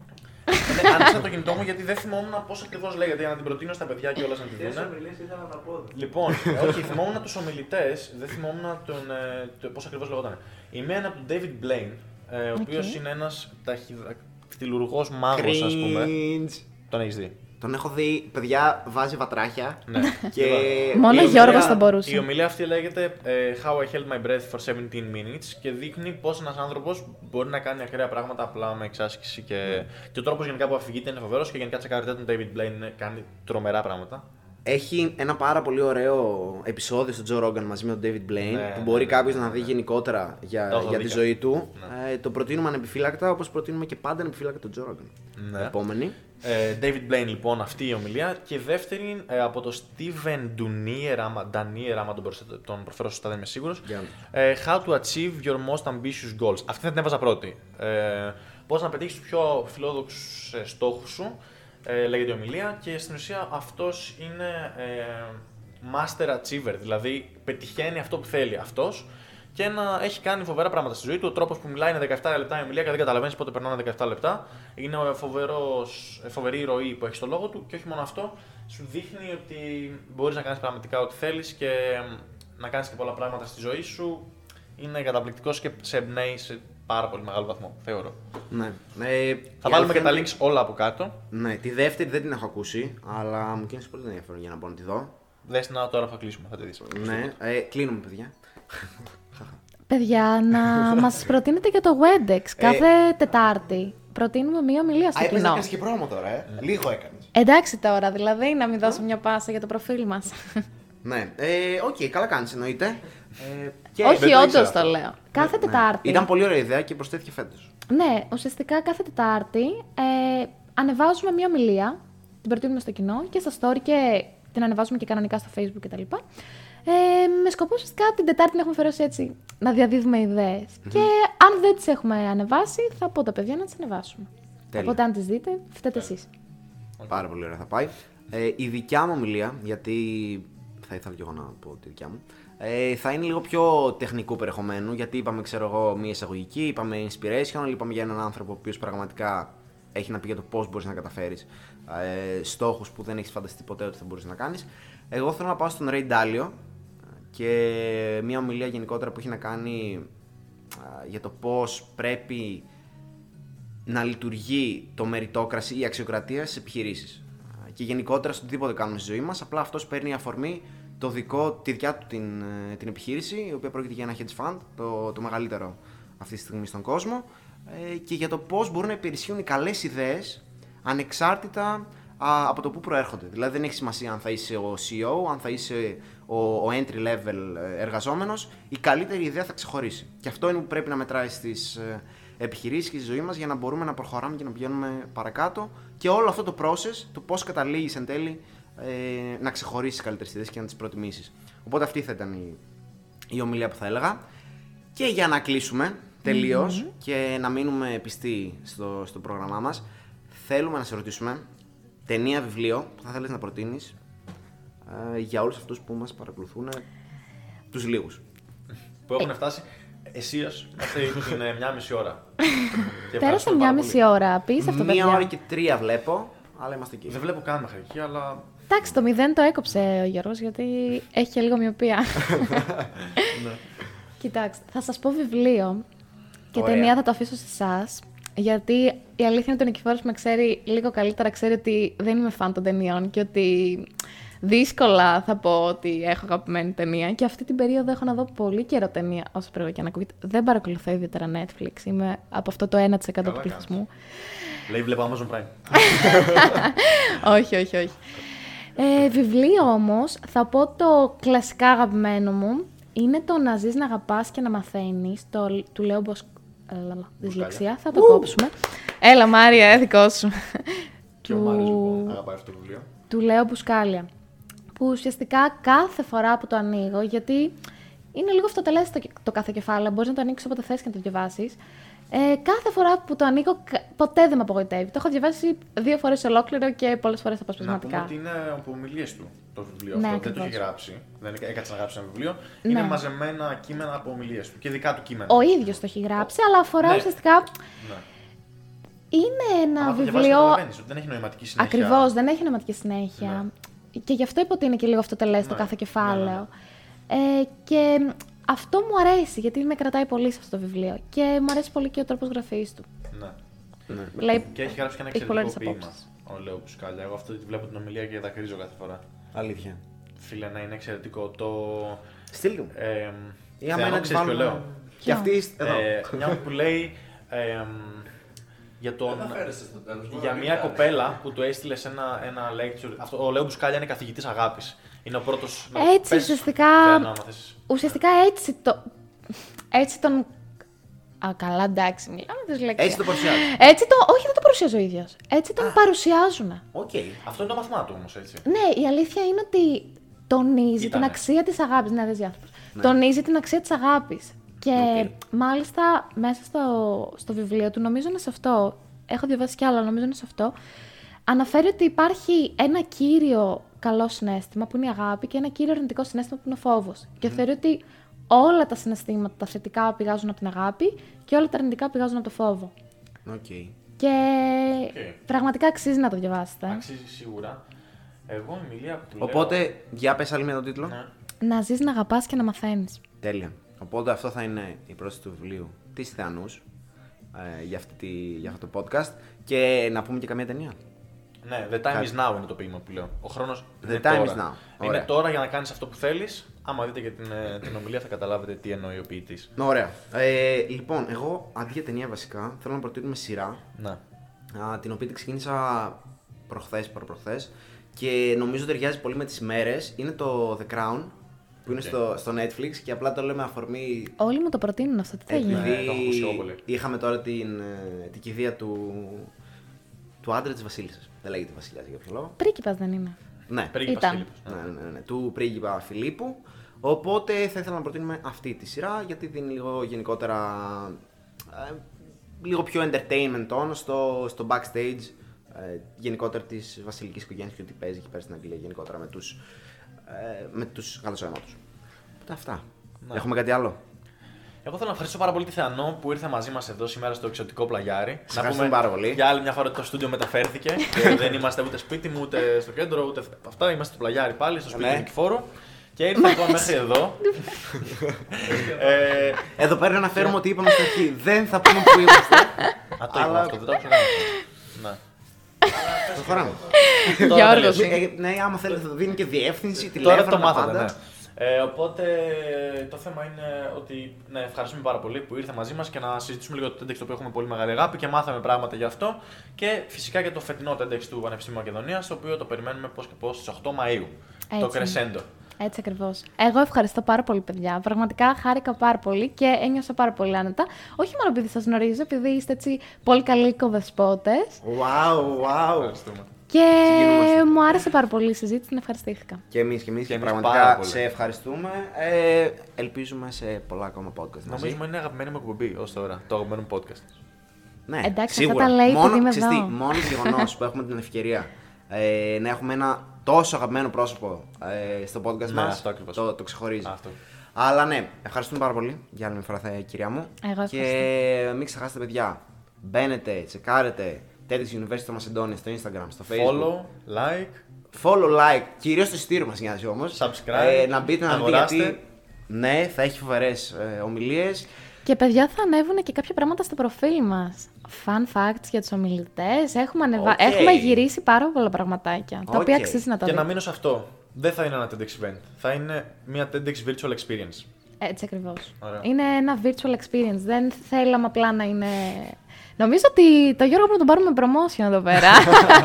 Ναι, Άνοιξα το κινητό μου γιατί δεν θυμόμουν πώς ακριβώς λέγεται για να την προτείνω στα παιδιά και όλα να τη Ποιες δουν. ομιλίες ήθελα να πω. Λοιπόν, ε, όχι, θυμόμουν τους ομιλητές, δεν θυμόμουν τον, ε, το, πώς ακριβώς λεγόταν. Η μία είναι από τον David Blaine, ε, ο οποίος είναι ένας ταχυδακτηλουργό μάγος, ας πούμε. Cringe. Τον έχεις δει. Τον έχω δει, παιδιά, βάζει βατράχια. Ναι. Και Μόνο Η ο Γιώργος ομιλία- θα μπορούσε. Η ομιλία αυτή λέγεται ε, How I held my breath for 17 minutes και δείχνει πώς ένας άνθρωπος μπορεί να κάνει ακραία πράγματα απλά με εξάσκηση και, Ναι. και ο τρόπος γενικά που αφηγείται είναι φοβερός και γενικά τσεκάρετε τον David Blaine είναι- κάνει τρομερά πράγματα. Έχει ένα πάρα πολύ ωραίο επεισόδιο στο Joe Rogan μαζί με τον David Blaine Ναι, που ναι, μπορεί ναι, κάποιος ναι, να ναι, δει ναι. γενικότερα για, Το έχω για δει τη και ζωή του. Ναι. Ε, το προτείνουμε ανεπιφύλακτα όπως προτείνουμε και πάντα ανεπιφύλακτα τον Joe Rogan. Ναι. Επόμενη. Ε, David Blaine λοιπόν αυτή η ομιλία και η δεύτερη ε, από το Steven Dunier, άμα, Danier, άμα τον, προσθέτω- τον προφέρω σωστά δεν είμαι σίγουρος. Για να Ε, how to achieve your most ambitious goals. Αυτή θα την έβαζα πρώτη. Ε, πώς να πετύχεις τους πιο φιλόδοξους ε, στόχους σου ε, λέγεται η ομιλία και στην ουσία αυτός είναι ε, master achiever, δηλαδή πετυχαίνει αυτό που θέλει αυτός και να έχει κάνει φοβερά πράγματα στη ζωή του. Ο τρόπος που μιλάει είναι 17 λεπτά η ομιλία και δεν καταλαβαίνεις πότε περνάνε 17 λεπτά. Είναι ο φοβερός, ε, φοβερή ροή που έχει στο λόγο του και όχι μόνο αυτό, σου δείχνει ότι μπορείς να κάνεις πραγματικά ό,τι θέλεις και μ, να κάνεις και πολλά πράγματα στη ζωή σου. Είναι καταπληκτικός και σε εμπνέει σε πάρα πολύ μεγάλο βαθμό, θεωρώ. Ναι. Ε, Θα η βάλουμε και αλήθεια τα είναι links όλα από κάτω. Ναι, τη δεύτερη δεν την έχω ακούσει, αλλά μου κίνησε πολύ ενδιαφέρον για να μπορώ να τη δω. Δες την τώρα που θα κλείσουμε, θα τη δεις. Ναι, ε, κλείνουμε, παιδιά. Παιδιά, να μας προτείνετε και το WebEx κάθε Τετάρτη. Προτείνουμε μία ομιλία στο Α, έπαιζε να κοινό. κάνεις και πρόμο τώρα, ε. Λίγο έκανες. Εντάξει τώρα, δηλαδή, να μην δώσω μια πάσα για το προφίλ μας. Ναι, ε, οκ, καλά κάνεις εννοείται. Ε, και Όχι, δεν το όντως ήξερα το αυτό. λέω. Κάθε Ναι. Τετάρτη. Ήταν πολύ ωραία ιδέα και προσθέθηκε φέτος. Ναι, ουσιαστικά κάθε Τετάρτη ε, ανεβάζουμε μία ομιλία, την προτείνουμε στο κοινό και στα story και την ανεβάζουμε και κανονικά στο facebook κτλ. Ε, με σκοπό ουσιαστικά την Τετάρτη να έχουμε αφιερώσει έτσι να διαδίδουμε ιδέες. Και αν δεν τις έχουμε ανεβάσει, θα πω τα παιδιά να τις ανεβάσουμε. Τέλεια. Οπότε αν τις δείτε, φταίτε εσείς. Πάρα πολύ ωραία θα πάει. Ε, η δικιά μου ομιλία, γιατί θα ήθελα κι εγώ να πω τη δικιά μου, ε, θα είναι λίγο πιο τεχνικού περιεχομένου, γιατί είπαμε, ξέρω εγώ, μία εισαγωγική, είπαμε inspiration, είπαμε για έναν άνθρωπο ο οποίος πραγματικά έχει να πει για το πώς μπορείς να καταφέρεις ε, στόχους που δεν έχεις φανταστεί ποτέ ότι θα μπορούσε να κάνεις. Εγώ θέλω να πάω στον Ray Dalio και μία ομιλία γενικότερα που έχει να κάνει α, για το πώς πρέπει να λειτουργεί το μεριτόκραση ή η αξιοκρατία στις επιχειρήσεις. Και γενικότερα στο οτιδήποτε κάνουμε στη ζωή μας, απλά αυτός παίρνει αφορμή το δικό, τη δικιά του την, ε, την επιχείρηση, η οποία πρόκειται για ένα hedge fund, το, το μεγαλύτερο αυτή τη στιγμή στον κόσμο, ε, και για το πώς μπορούν να υπηρεσιούν οι καλές ιδέες ανεξάρτητα α, από το πού προέρχονται. Δηλαδή δεν έχει σημασία αν θα είσαι ο CEO, αν θα είσαι ο, ο entry level ε, εργαζόμενος, η καλύτερη ιδέα θα ξεχωρίσει. Και αυτό είναι που πρέπει να μετράει στις ε, επιχειρήσεις και στη ζωή μας για να μπορούμε να προχωράμε και να πηγαίνουμε παρακάτω και όλο αυτό το process, το πώς καταλήγεις εν τέλει ε, να ξεχωρίσεις τις καλύτερες ιδέες και να τις προτιμήσεις. Οπότε αυτή θα ήταν η, η ομιλία που θα έλεγα. Και για να κλείσουμε τελείως και να μείνουμε πιστοί στο, στο πρόγραμμά μας, θέλουμε να σε ρωτήσουμε ταινία, βιβλίο που θα θέλεις να προτείνεις ε, για όλους αυτούς που μας παρακολουθούν, ε, τους λίγους. Που έχουν φτάσει αισίω μέχρι την ε, μια μισή ώρα. Και Πέρασε ευχαριστούμε μια πάρα μισή πολύ. ώρα. Απίστευτο, Μία παιδιά. ώρα και τρία βλέπω, αλλά είμαστε εκεί. Δεν βλέπω καν μέχρι εκεί, αλλά. Εντάξει, το μηδέν το έκοψε ο Γιώργος γιατί έχει και λίγο μοιοπία. ναι. Κοιτάξτε, θα σας πω βιβλίο και Ωραία. ταινία θα το αφήσω σε εσάς. Γιατί η αλήθεια είναι ότι ο Νικηφόρος που με ξέρει λίγο καλύτερα ξέρει ότι δεν είμαι φαν των ταινιών και ότι δύσκολα θα πω ότι έχω αγαπημένη ταινία. Και αυτή την περίοδο έχω να δω πολύ καιρό ταινία, όσο πρέπει και να ακούγεται. Δεν παρακολουθώ ιδιαίτερα Netflix. Είμαι από αυτό το 1% του κάνεις. πληθυσμού. Λέει, βλέπω Amazon Prime. όχι, όχι, όχι. Ε, βιβλίο όμως, θα πω το κλασικά αγαπημένο μου. Είναι το «Να ζεις, να αγαπάς και να μαθαίνεις» το, του Λέο Μποσ... Έλα, δυσλεξία, θα το κόψουμε. Έλα Μάρια, ε, δικό σου. Και ο Μάριος λοιπόν αγαπάει αυτό το βιβλίο. του Λέο Μπουσκάλια. Που ουσιαστικά κάθε φορά που το ανοίγω, γιατί είναι λίγο αυτοτελές το, το κάθε κεφάλαιο, μπορείς να το ανοίξεις όποτε θες και να το διαβάσεις. Ε, κάθε φορά που το ανοίγω, κα- ποτέ δεν με απογοητεύει. Το έχω διαβάσει δύο φορές ολόκληρο και πολλές φορές Να πούμε αποσπασματικά. ότι είναι από ομιλίες του το βιβλίο Ναι, αυτό. Δεν το έχει ακριβώς. γράψει. Δεν έκατσε να γράψει ένα βιβλίο. Ναι. Είναι μαζεμένα κείμενα από ομιλίες του και δικά του κείμενα. Ο ίδιος το έχει γράψει, αλλά αφορά Ναι. ουσιαστικά. Ναι. Είναι ένα Αν το διαβάσεις, βιβλίο. καταλαβαίνεις ότι δεν έχει νοηματική συνέχεια. Ακριβώς, δεν έχει νοηματική συνέχεια. Και γι' αυτό είπα ότι είναι και λίγο αυτοτελέ το Ναι, κάθε ναι, κεφάλαιο. Ε, και αυτό μου αρέσει, γιατί με κρατάει πολύ σε αυτό το βιβλίο. Και μου αρέσει πολύ και ο τρόπος γραφής του. Ναι. Ναι. Λέει, Και έχει γράψει και ένα έχει πολλές εξαιρετικό ποίημα. απόψεις. Ο Λέο Πουσκάλια. Εγώ αυτό τη βλέπω την ομιλία και δακρύζω κάθε φορά. Αλήθεια. Φίλε, ναι, είναι εξαιρετικό. Το. Στείλ του. Ε, Ή άμα Θεανό, είναι να ξέρεις ποιο λέω. Και αυτή εδώ. Ε, μια που λέει ε, για τον. Δεν θα φέρεσαι στο τέλος. Για μπορεί να μια μην κοπέλα που του έστειλε σε ένα, ένα lecture. Αυτό, ο Λέο Μπουσκάλια είναι καθηγητής αγάπης. Είναι ο πρώτο. Έτσι, ουσιαστικά- ουσιαστικά έτσι το. Έτσι τον. Α, καλά, εντάξει, μιλάμε τις λέξεις. Έτσι το παρουσιάζεις. Έτσι το. Όχι, δεν το παρουσιάζει ο ίδιος. Έτσι τον παρουσιάζουν. Οκ. Αυτό είναι το μάθημά του όμως, έτσι. Ναι, η αλήθεια είναι ότι τονίζει Ήτανε. την αξία της αγάπης. Ναι, δεν διάφορος. Τονίζει την αξία της αγάπης. Και Οκ. μάλιστα μέσα στο, στο βιβλίο του, νομίζω είναι σε αυτό, έχω διαβάσει κι άλλα, νομίζω είναι σε αυτό, αναφέρει ότι υπάρχει ένα κύριο καλό συναίσθημα που είναι η αγάπη και ένα κύριο αρνητικό συναίσθημα που είναι ο φόβος. Και θεωρεί ότι όλα τα συναισθήματα, τα θετικά πηγάζουν από την αγάπη και όλα τα αρνητικά πηγάζουν από το φόβο. Οκ. Και Οκ. πραγματικά αξίζει να το διαβάσετε. Αξίζει σίγουρα. Εγώ η ομιλία που Οπότε, για πες άλλη μία τον τίτλο. Ναι. Να ζεις, να αγαπάς και να μαθαίνεις. Τέλεια. Οπότε αυτό θα είναι η πρόσθεση του βιβλίου της Θεανώς ε, για, αυτή τη, για αυτό το podcast. Και να πούμε και καμία ταινία. Ναι, the time Κάτι. is now είναι το ποίημα που λέω. Ο χρόνος The είναι time τώρα. is now. Είναι Ωραία. τώρα για να κάνεις αυτό που θέλεις. Άμα δείτε και την, ε, την ομιλία θα καταλάβετε τι εννοεί ο ποιητής. Ωραία. Ε, λοιπόν, εγώ αντί για ταινία βασικά θέλω να προτείνουμε σειρά Να. α, την οποία την ξεκίνησα προχθές, παραπροχθές και νομίζω ταιριάζει πολύ με τις μέρες. Είναι το The Crown που είναι Οκ. στο, στο Netflix και απλά το λέμε αφορμή Όλοι μου το προτείνουν αυτό. Τι θα γίνει. επειδή Ναι, το έχω ακούσει εγώ πολύ. είχαμε τώρα την, ε, την κηδεία του, του άντρα της βασίλισσας. Δεν λέγεται βασιλιάς για ποιο λόγο. Πρίγκιπας δεν είναι. Ναι, Πρίγκιπας Ήταν. Φίλιππος, ναι. ναι, ναι, ναι, ναι, του πρίγκιπα Φιλίππου. Οπότε θα ήθελα να προτείνουμε αυτή τη σειρά γιατί δίνει λίγο γενικότερα. ε, λίγο πιο entertainment tone στο, στο backstage ε, γενικότερα της βασιλικής οικογένειας και ότι παίζει εκεί πέρα στην Αγγλία γενικότερα με τους ε, με τους γαλαζοαιμότους. Οπότε αυτά. Ναι. Έχουμε κάτι άλλο; Εγώ θέλω να ευχαριστήσω πάρα πολύ τη Θεανό που ήρθε μαζί μας εδώ σήμερα στο εξωτικό πλαγιάρι. Σε ευχαριστούμε πάρα πολύ. Για άλλη μια φορά ότι το στούντιο μεταφέρθηκε και δεν είμαστε ούτε σπίτι μου, ούτε στο κέντρο, ούτε αυτά. Είμαστε στο πλαγιάρι πάλι, στο σπίτι Ναι. του Νικηφόρου. Και ήρθα λοιπόν μέχρι εδώ. ε, Εδώ πέρα να φέρουμε ότι είπαμε στην αρχή. Δεν θα πούμε που είμαστε. Α, το είπαμε Αλλά- αυτό, δεν το έχω κάνει. αυτό. Ναι. Προχωράμε. Τώρα Γιώργος. τελείωσε. Ε, ναι, άμα θέλετε θα δίνει και διεύθυνση, Τώρα τηλέφωνο. το μάθατε, πάντα. ναι. Ε, οπότε το θέμα είναι ότι ναι, ευχαριστούμε πάρα πολύ που ήρθε μαζί μας και να συζητήσουμε λίγο το TEDx το οποίο έχουμε πολύ μεγάλη αγάπη και μάθαμε πράγματα γι' αυτό. Και φυσικά και το φετινό TEDx του Πανεπιστημίου Μακεδονίας, το οποίο το περιμένουμε πώς και πώς στις 8 Μαου. Το Έτσι. Crescendo. Έτσι ακριβώς. Εγώ ευχαριστώ πάρα πολύ, παιδιά. Πραγματικά χάρηκα πάρα πολύ και ένιωσα πάρα πολύ άνετα. Όχι μόνο επειδή σας γνωρίζω, επειδή είστε έτσι πολύ καλοί κοδεσπότες. Wow, wow. Ευχαριστούμε. Και Συγκινούμαστε. μου άρεσε πάρα πολύ η συζήτηση, την ευχαριστήθηκα. Και εμείς και εμείς Και και, εμείς πάρα πραγματικά πολύ. σε ευχαριστούμε. Ε, ελπίζουμε σε πολλά ακόμα podcast. μαζί. Νομίζω είναι αγαπημένη μου εκπομπή ως τώρα, το αγαπημένο μου podcast. Ναι, Εντάξει, αυτά σίγουρα. τα λέει επειδή μόνο, είμαι ξέρεις τι, εδώ. μόνος το γεγονός που έχουμε την ευκαιρία ε, να έχουμε ένα τόσο αγαπημένο πρόσωπο ε, στο podcast Ναι, μας. αυτό ακριβώς. Το, το ξεχωρίζει. Αυτό. Αλλά ναι, ευχαριστούμε πάρα πολύ για άλλη μια φορά, θα- κυρία μου. Εγώ και μην ξεχάσετε, παιδιά, μπαίνετε, τσεκάρετε TEDx University of Macedonia στο Instagram, στο Facebook. Follow, like, Follow, like, κυρίως το ειστήριο μας νοιάζει όμως. Subscribe, να μπείτε να δείτε αγοράστε. γιατί. Ναι, θα έχει φοβερές ε, ομιλίες. Και παιδιά θα ανέβουν και κάποια πράγματα στο προφίλ μας. Fun facts για τους ομιλητές. Έχουμε, ανεβα... Οκ. Έχουμε γυρίσει πάρα πολλά πραγματάκια. Τα οποία Οκ. αξίζει να τα Και δείτε. να μείνω σε αυτό. Δεν θα είναι ένα TEDx event. Θα είναι μια TEDx virtual experience. Έτσι ακριβώς. Ωραία. Είναι ένα virtual experience. Δεν θέλαμε απλά να είναι. Νομίζω ότι το Γιώργο πρέπει να τον πάρουμε promotion εδώ πέρα.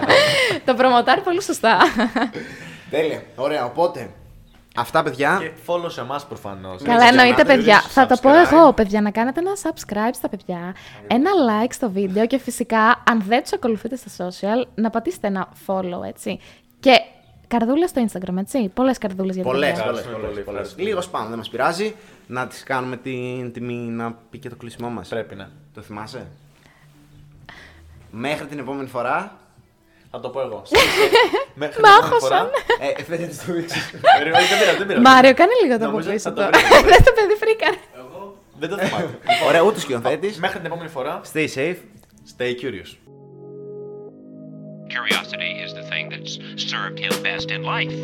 το προμοτάρει πολύ σωστά. Τέλεια. Ωραία, οπότε. Αυτά, παιδιά. Και follow σε εμάς προφανώς. Καλά, εννοείται, παιδιά. Θα το πω Subscribe. εγώ, παιδιά, να κάνετε ένα subscribe στα παιδιά, ένα like στο βίντεο και φυσικά, αν δεν τους ακολουθείτε στα social, να πατήσετε ένα follow, έτσι. Και καρδούλες στο Instagram, έτσι. Πολλές καρδούλες για τα Πολλές, παιδιά. πολλές, Ευχαριστούμε πολύ, πολλέ. ευχαριστούμε. Λίγο σπάνω, δεν μας πειράζει. Να τις κάνουμε την τιμή να πει και το κλεισμό μας. Πρέπει, ναι. Το θυμάσαι; Μέχρι την επόμενη φορά. Θα το πω εγώ. Μέχρι την επόμενη φορά. ε, θέλετε να το δείξω. Περίμενε, δεν πειράζει, δεν πειράζει. Μάριο, κάνε λίγο το από Νομίζω πίσω θα το τώρα. βρει, θα το βρει. Δεν το παιδί φρίκαρε. Δεν το θυμάμαι. Ωραία, ούτε σκηνοθέτης. Μέχρι την επόμενη φορά, Stay safe. stay curious. Curiosity is the thing that's served him best in life.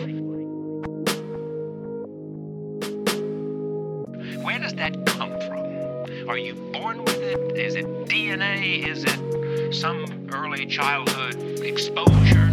Where does that come from? Are you born with it? Is it DNA? Is it some early childhood exposure?